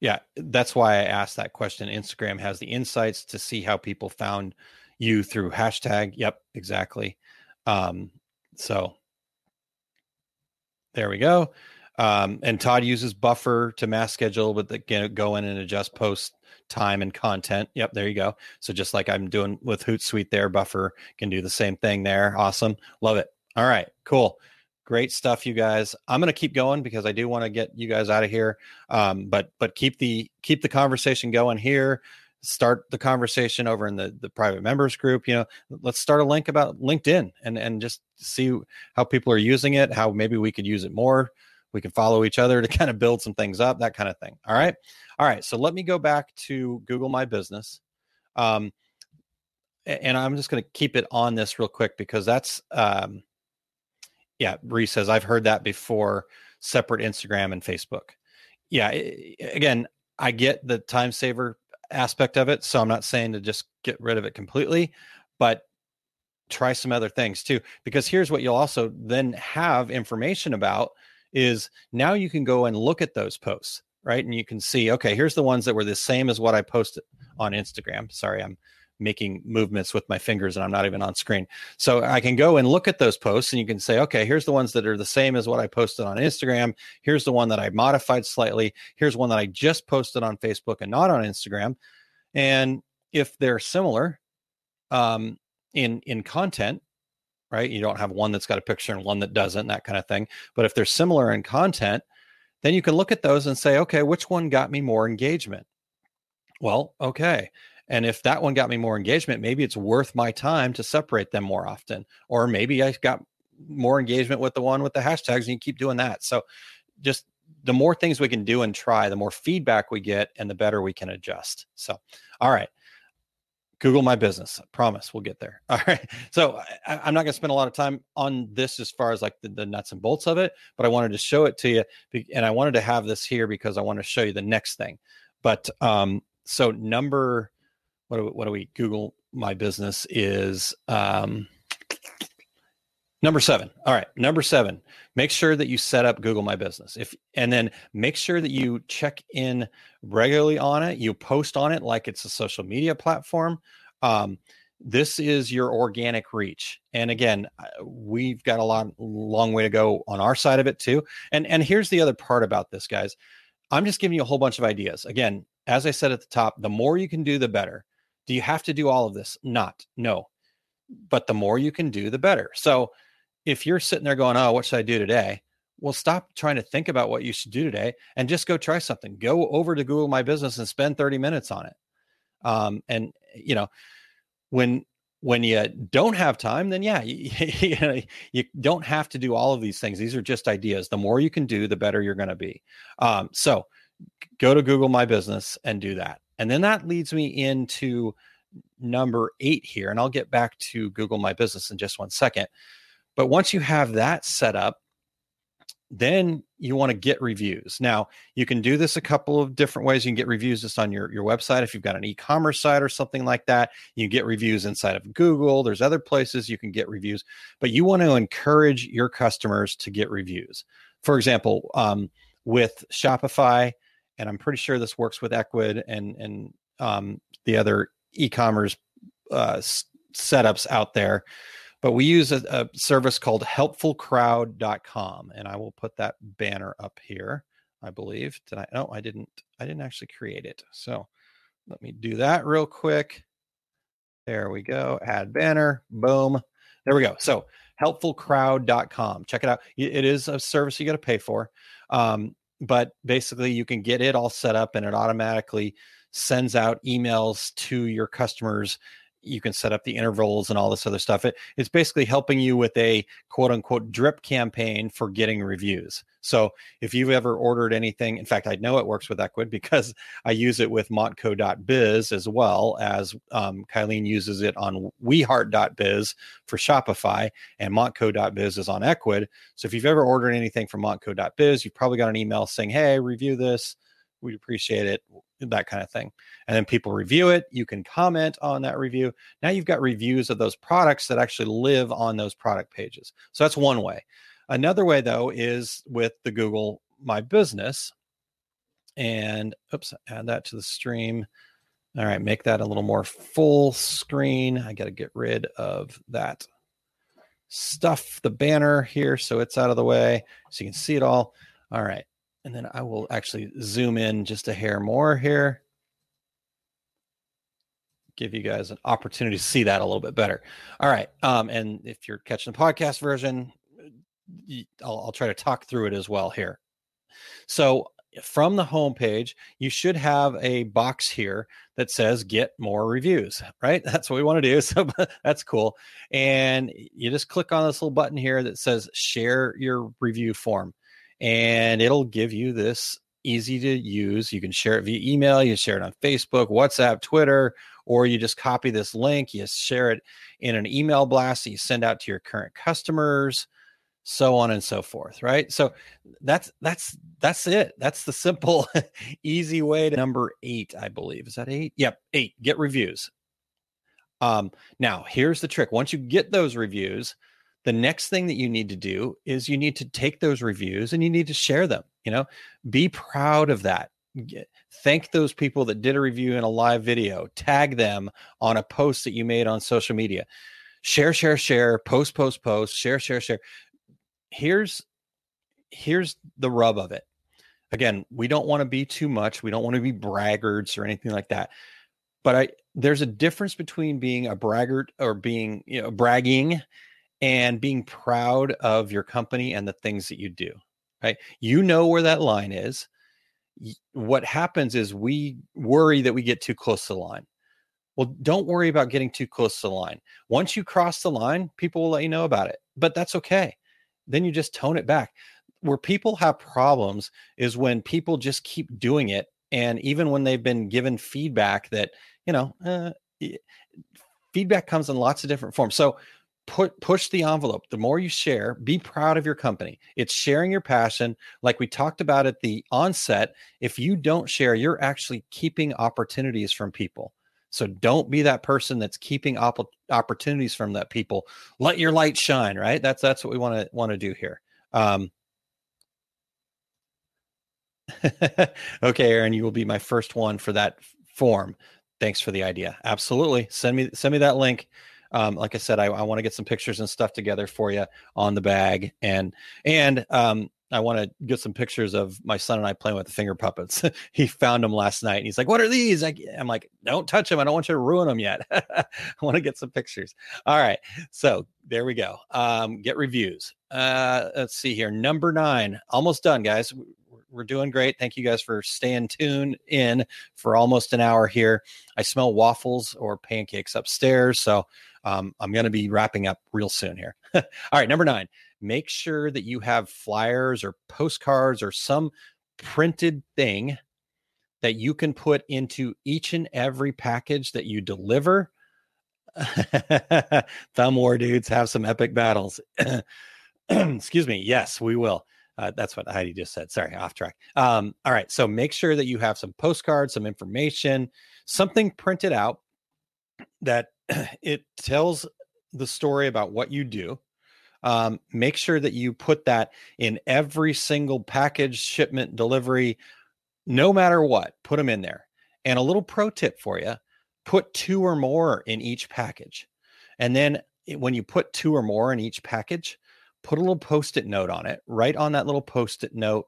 Yeah, that's why I asked that question. Instagram has the insights to see how people found you through hashtag. Yep, exactly. Um, so there we go. Um, and Todd uses Buffer to mass schedule, but the, go in and adjust post time and content. Yep, there you go. So just like I'm doing with Hootsuite there, Buffer can do the same thing there. Awesome. Love it. All right, cool. Great stuff, you guys. I'm going to keep going because I do want to get you guys out of here. Um, but but keep the keep the conversation going here start the conversation over in the the private members group you know let's start a link about linkedin and and just see how people are using it how maybe we could use it more we can follow each other to kind of build some things up that kind of thing all right all right so let me go back to google my business um and i'm just going to keep it on this real quick because that's um yeah Bree says i've heard that before separate instagram and facebook yeah again i get the time saver aspect of it. So I'm not saying to just get rid of it completely, but try some other things too. Because here's what you'll also then have information about is now you can go and look at those posts, right? And you can see, okay, here's the ones that were the same as what I posted on Instagram. Sorry, I'm making movements with my fingers and I'm not even on screen. So I can go and look at those posts and you can say, okay, here's the ones that are the same as what I posted on Instagram. Here's the one that I modified slightly. Here's one that I just posted on Facebook and not on Instagram. And if they're similar um, in in content, right? You don't have one that's got a picture and one that doesn't, that kind of thing. But if they're similar in content, then you can look at those and say, okay, which one got me more engagement? Well, okay. And if that one got me more engagement, maybe it's worth my time to separate them more often. Or maybe I got more engagement with the one with the hashtags and you keep doing that. So just the more things we can do and try, the more feedback we get and the better we can adjust. So, all right. Google my business. I promise we'll get there. All right. So I, am not going to spend a lot of time on this as far as like the, the, nuts and bolts of it, but I wanted to show it to you. And I wanted to have this here because I want to show you the next thing. But um, so number what do, what do we Google my business is um, number seven. All right, number seven. Make sure that you set up Google My Business. If and then make sure that you check in regularly on it. You post on it like it's a social media platform. Um, this is your organic reach and again we've got a lot long way to go on our side of it too and and here's the other part about this guys i'm just giving you a whole bunch of ideas again as i said at the top the more you can do the better do you have to do all of this? Not, no. But the more you can do, the better. So if you're sitting there going, oh, what should I do today? Well, stop trying to think about what you should do today and just go try something. Go over to Google My Business and spend 30 minutes on it. Um, and you know, when when you don't have time, then yeah, you, you, don't have to do all of these things. These are just ideas. The more you can do, the better you're going to be. Um, so go to Google My Business and do that. And then that leads me into number eight here. And I'll get back to Google My Business in just one second. But once you have that set up, then you want to get reviews. Now, you can do this a couple of different ways. You can get reviews just on your, your website. If you've got an e commerce site or something like that, you get reviews inside of Google. There's other places you can get reviews, but you want to encourage your customers to get reviews. For example, um, with Shopify, and I'm pretty sure this works with Ecwid and and um, the other e-commerce uh, s- setups out there. But we use a, a service called helpfulcrowd.com, and I will put that banner up here. I believe. Did I? No, I didn't. I didn't actually create it. So let me do that real quick. There we go. Add banner. Boom. There we go. So helpfulcrowd.com. Check it out. It is a service you got to pay for. Um, but basically you can get it all set up and it automatically sends out emails to your customers you can set up the intervals and all this other stuff. It, it's basically helping you with a quote unquote drip campaign for getting reviews. So if you've ever ordered anything, in fact, I know it works with Ecwid because I use it with Montco.biz as well as um, Kylene uses it on WeHeart.biz for Shopify and Montco.biz is on Ecwid. So if you've ever ordered anything from Montco.biz, you've probably got an email saying, hey, review this. We'd appreciate it that kind of thing. And then people review it. You can comment on that review. Now you've got reviews of those products that actually live on those product pages. So that's one way. Another way, though, is with the Google My Business. And oops, add that to the stream. All right, make that a little more full screen. I got to get rid of that stuff, the banner here, so it's out of the way so you can see it all. All right. And then I will actually zoom in just a hair more here. Give you guys an opportunity to see that a little bit better. All right. Um, and if you're catching the podcast version, I'll, I'll try to talk through it as well here. So from the homepage, you should have a box here that says get more reviews, right? That's what we want to do. So that's cool. And you just click on this little button here that says share your review form, and it'll give you this easy to use. You can share it via email, you share it on Facebook, WhatsApp, Twitter, or you just copy this link, you share it in an email blast that you send out to your current customers so on and so forth right? So that's that's that's it. That's the simple easy way to number eight i believe. Is that eight? Yep eight. Get reviews. Um now here's the trick. Once you get those reviews the next thing that you need to do is you need to take those reviews and you need to share them you know? Be proud of that. Thank those people that did a review in a live video. Tag them on a post that you made on social media. Share share share post post post share share share. Here's here's the rub of it. Again we don't want to be too much. We don't want to be braggarts or anything like that. But i there's a difference between being a braggart or being you know bragging and being proud of your company and the things that you do right you know where that line is what happens is we worry that we get too close to the line well don't worry about getting too close to the line once you cross the line people will let you know about it but that's okay then you just tone it back. Where people have problems is when people just keep doing it. And even when they've been given feedback that, you know, uh, feedback comes in lots of different forms. So put push the envelope. The more you share, be proud of your company. It's sharing your passion. Like we talked about at the onset, if you don't share, you're actually keeping opportunities from people. So don't be that person that's keeping op- opportunities from that people. Let your light shine, right? That's that's what we want to want to do here. Um, okay, Aaron, you will be my first one for that form. Thanks for the idea. Absolutely. Send me send me that link. Um, like I said, I, I want to get some pictures and stuff together for you on the bag, and and um, I want to get some pictures of my son and I playing with the finger puppets. he found them last night and he's like, What are these? I, am like, Don't touch them. I don't want you to ruin them yet. I want to get some pictures. All right. So there we go. Um, get reviews. Uh, let's see here. Number nine, almost done, guys. We're doing great. Thank you guys for staying tuned in for almost an hour here. I smell waffles or pancakes upstairs. So um, I'm going to be wrapping up real soon here. All right. Number nine make sure that you have flyers or postcards or some printed thing that you can put into each and every package that you deliver. Thumb war dudes have some epic battles. Excuse me. Yes, we will. Uh, that's what Heidi just said. Sorry, off track. Um, all right. So make sure that you have some postcards, some information, something printed out that it tells the story about what you do um, make sure that you put that in every single package, shipment, delivery, no matter what, put them in there. And a little pro tip for you put two or more in each package. And then when you put two or more in each package, put a little post it note on it. Write on that little post it note,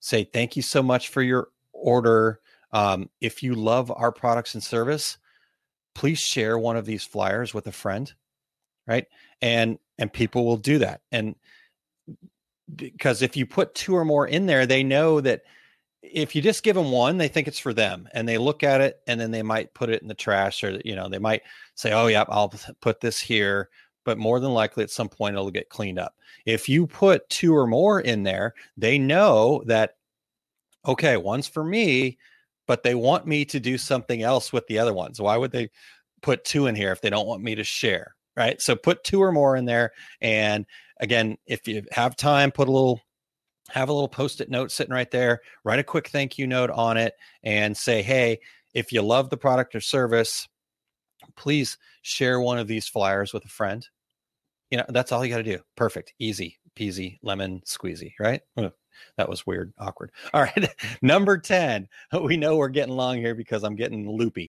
say, Thank you so much for your order. Um, if you love our products and service, please share one of these flyers with a friend right? And and people will do that. And because if you put two or more in there they know that if you just give them one they think it's for them and they look at it and then they might put it in the trash or you know they might say oh yeah i'll put this here but more than likely at some point it'll get cleaned up. If you put two or more in there they know that okay one's for me but they want me to do something else with the other ones. Why would they put two in here if they don't want me to share right? So put two or more in there. And again, if you have time, put a little have a little post-it note sitting right there write a quick thank you note on it and say hey if you love the product or service please share one of these flyers with a friend. You know that's all you got to do. Perfect. Easy peasy lemon squeezy right that was weird awkward all right number 10 we know we're getting long here because i'm getting loopy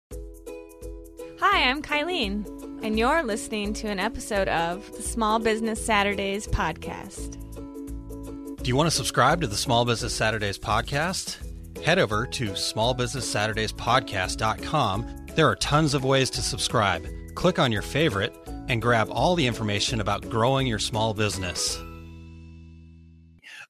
Hi, I'm Kylene, and you're listening to an episode of the Small Business Saturdays podcast. Do you want to subscribe to the Small Business Saturdays podcast? Head over to smallbusinesssaturdayspodcast.com. There are tons of ways to subscribe. Click on your favorite and grab all the information about growing your small business.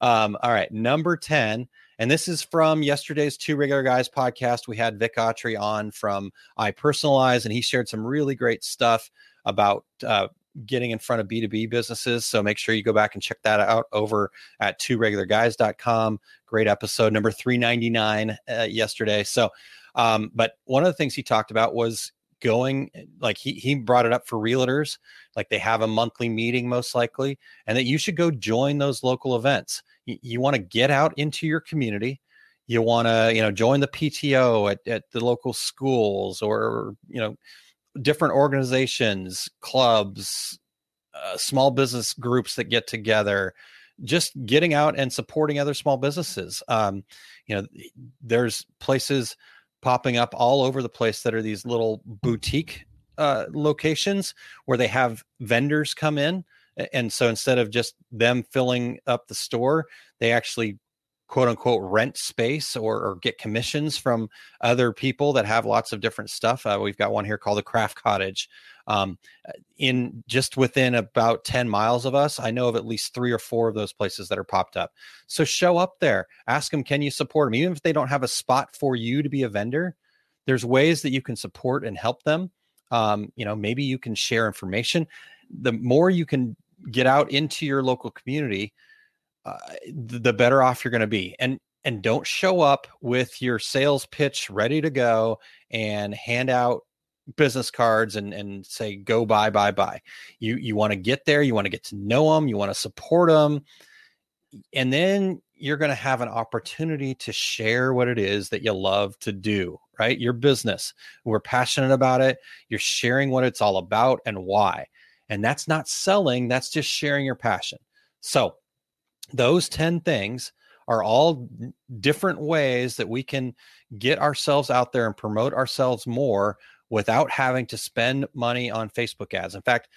Um, all right, number 10. And this is from yesterday's Two Regular Guys podcast. We had Vic Autry on from I Personalize, and he shared some really great stuff about uh, getting in front of B2B businesses. So make sure you go back and check that out over at two regularguys.com. Great episode number 399 uh, yesterday. So, um, but one of the things he talked about was going like he, he brought it up for realtors like they have a monthly meeting most likely and that you should go join those local events you, want to get out into your community you want to you know join the pto at, at the local schools or you know different organizations, clubs, uh, small business groups that get together, just getting out and supporting other small businesses. Um, you know, there's places popping up all over the place that are these little boutique uh, locations where they have vendors come in. And so instead of just them filling up the store, they actually quote unquote rent space or, or, get commissions from other people that have lots of different stuff. Uh, we've got one here called the Craft Cottage. Um, in just within about 10 miles of us, I know of at least three or four of those places that are popped up. So show up there, ask them, can you support them? Even if they don't have a spot for you to be a vendor, there's ways that you can support and help them. Um, you know, maybe you can share information. The more you can get out into your local community, uh, the better off you're going to be. And and don't show up with your sales pitch ready to go and hand out business cards and and say go buy buy buy. You you want to get there, you want to get to know them, you want to support them. And then you're going to have an opportunity to share what it is that you love to do, right? Your business. We're passionate about it. You're sharing what it's all about and why. And that's not selling, that's just sharing your passion. So, those 10 things are all different ways that we can get ourselves out there and promote ourselves more without having to spend money on Facebook ads. In fact,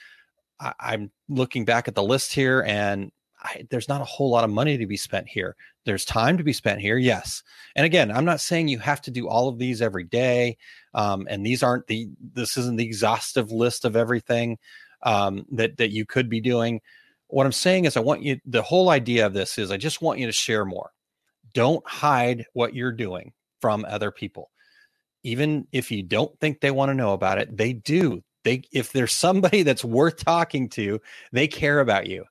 I, am looking back at the list here and I, there's not a whole lot of money to be spent here. There's time to be spent here, yes. And again, I'm not saying you have to do all of these every day. Um, and these aren't the this isn't the exhaustive list of everything um, that that you could be doing what I'm saying is, I want you, the whole idea of this is I just want you to share more. Don't hide what you're doing from other people. Even if you don't think they want to know about it, they do. They, if there's somebody that's worth talking to, they care about you,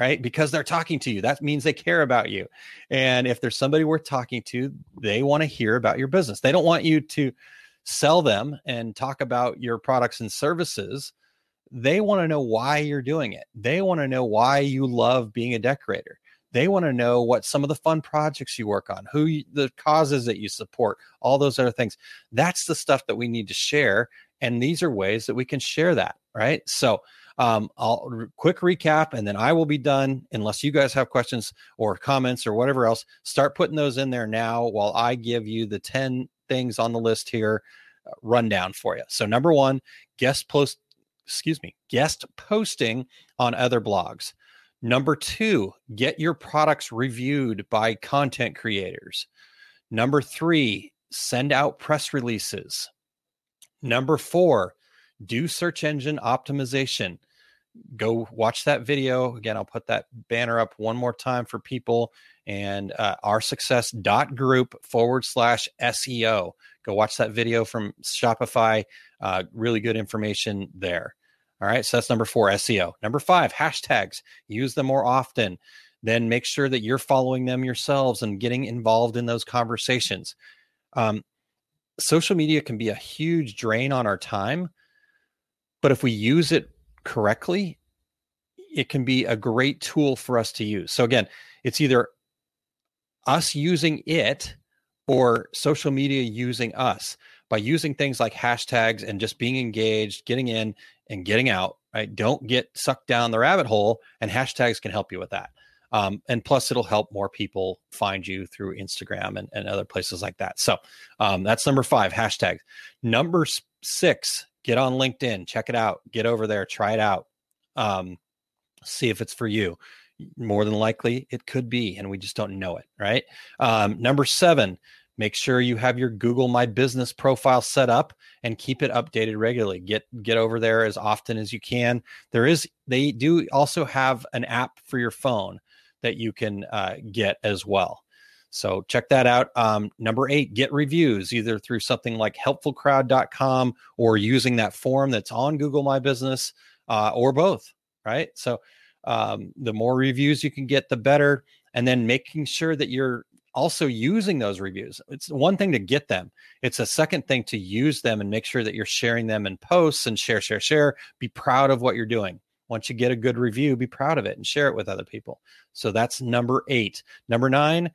right? Because they're talking to you. That means they care about you. And if there's somebody worth talking to, they want to hear about your business. They don't want you to sell them and talk about your products and services they want to know why you're doing it. They want to know why you love being a decorator. They want to know what some of the fun projects you work on, who you, the causes that you support, all those other things. That's the stuff that we need to share. And these are ways that we can share that, right? So, um, I'll quick recap and then I will be done unless you guys have questions or comments or whatever else. Start putting those in there now while I give you the 10 things on the list here uh, rundown for you. So, number one, guest post excuse me, guest posting on other blogs. Number two, get your products reviewed by content creators. Number three, send out press releases. Number four, do search engine optimization. Go watch that video. Again, I'll put that banner up one more time for people and uh, our success dot group forward slash SEO. Go watch that video from Shopify. Uh, really good information there. All right. So that's number four, SEO. Number five, hashtags. Use them more often. Then make sure that you're following them yourselves and getting involved in those conversations. Um, social media can be a huge drain on our time, but if we use it correctly, it can be a great tool for us to use. So again, it's either us using it or social media using us by using things like hashtags and just being engaged, getting in and getting out, right? Don't get sucked down the rabbit hole, and hashtags can help you with that. Um, and plus, it'll help more people find you through Instagram and, and other places like that. So um, that's number five, hashtags. Number six, get on LinkedIn, check it out, get over there, try it out, um, see if it's for you. more than likely it could be, and we just don't know it, right? Um, number seven, make sure you have your Google My Business profile set up and keep it updated regularly. Get get over there as often as you can. There is they do also have an app for your phone that you can uh, get as well. So check that out. Um, number eight, get reviews either through something like helpfulcrowd.com or using that form that's on Google My Business uh, or both, right? So um, the more reviews you can get, the better. And then making sure that you're also using those reviews. It's one thing to get them, it's a second thing to use them and make sure that you're sharing them in posts and share, share, share. Be proud of what you're doing. Once you get a good review, be proud of it and share it with other people. So that's number eight. Number nine,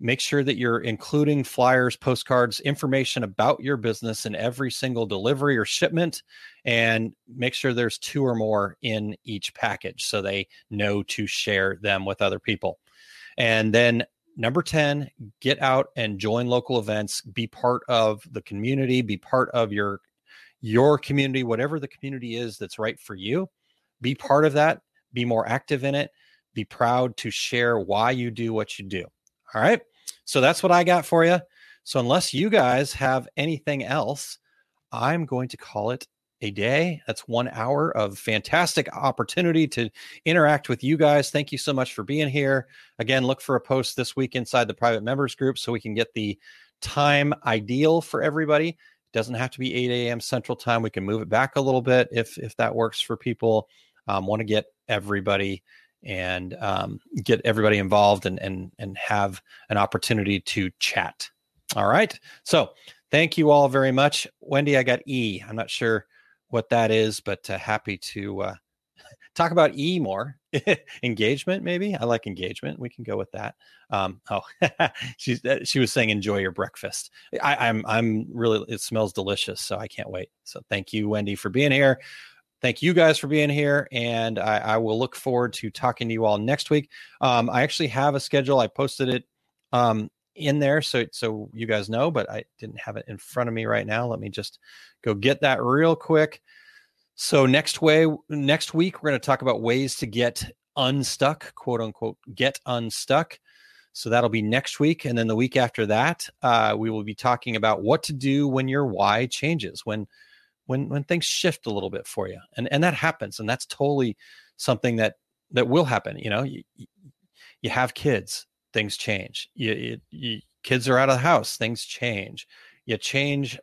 make sure that you're including flyers, postcards, information about your business in every single delivery or shipment, and make sure there's two or more in each package so they know to share them with other people. And then number 10, get out and join local events, be part of the community, be part of your your community, whatever the community is that's right for you. Be part of that, be more active in it, be proud to share why you do what you do. All right. So that's what I got for you. So unless you guys have anything else, I'm going to call it a day. That's one hour of fantastic opportunity to interact with you guys. Thank you so much for being here. Again, look for a post this week inside the private members group so we can get the time ideal for everybody. It doesn't have to be 8 a.m. Central Time. We can move it back a little bit if if that works for people. Um, Want to get everybody and um, get everybody involved and and and have an opportunity to chat. All right. So thank you all very much, Wendy. I got E. I'm not sure what that is, but uh, happy to uh, talk about E more. engagement, maybe. I like engagement. We can go with that. Um, oh, she's uh, she was saying enjoy your breakfast. I, I'm I'm really it smells delicious, so I can't wait. So thank you, Wendy, for being here thank you guys for being here and I, I, will look forward to talking to you all next week um, i actually have a schedule i posted it um, in there so so you guys know but i didn't have it in front of me right now let me just go get that real quick. So next way next week we're going to talk about ways to get unstuck quote unquote get unstuck. So that'll be next week and then the week after that uh, we will be talking about what to do when your why changes when when when things shift a little bit for you and and that happens and that's totally something that that will happen you know? You, you have kids things change. You, you, you, kids are out of the house things change. You change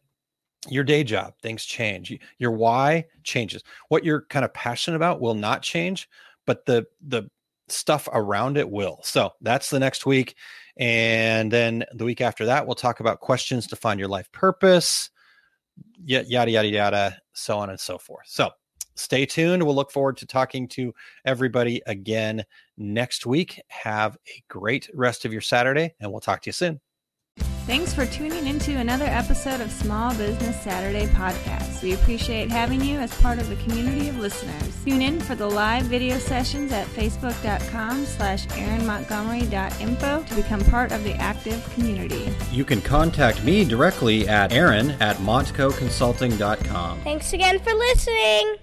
your day job things change. Your why changes. What you're kind of passionate about will not change but the the stuff around it will. So that's the next week and then the week after that we'll talk about questions to find your life purpose yada yada yada, so on and so forth. So stay tuned. We'll look forward to talking to everybody again next week. Have a great rest of your Saturday, and we'll talk to you soon. Thanks for tuning into another episode of Small Business Saturday podcast. We appreciate having you as part of the community of listeners. Tune in for the live video sessions at facebook.com slash aaronmontgomery.info to become part of the active community. You can contact me directly at aaron at montcoconsulting.com. Thanks again for listening.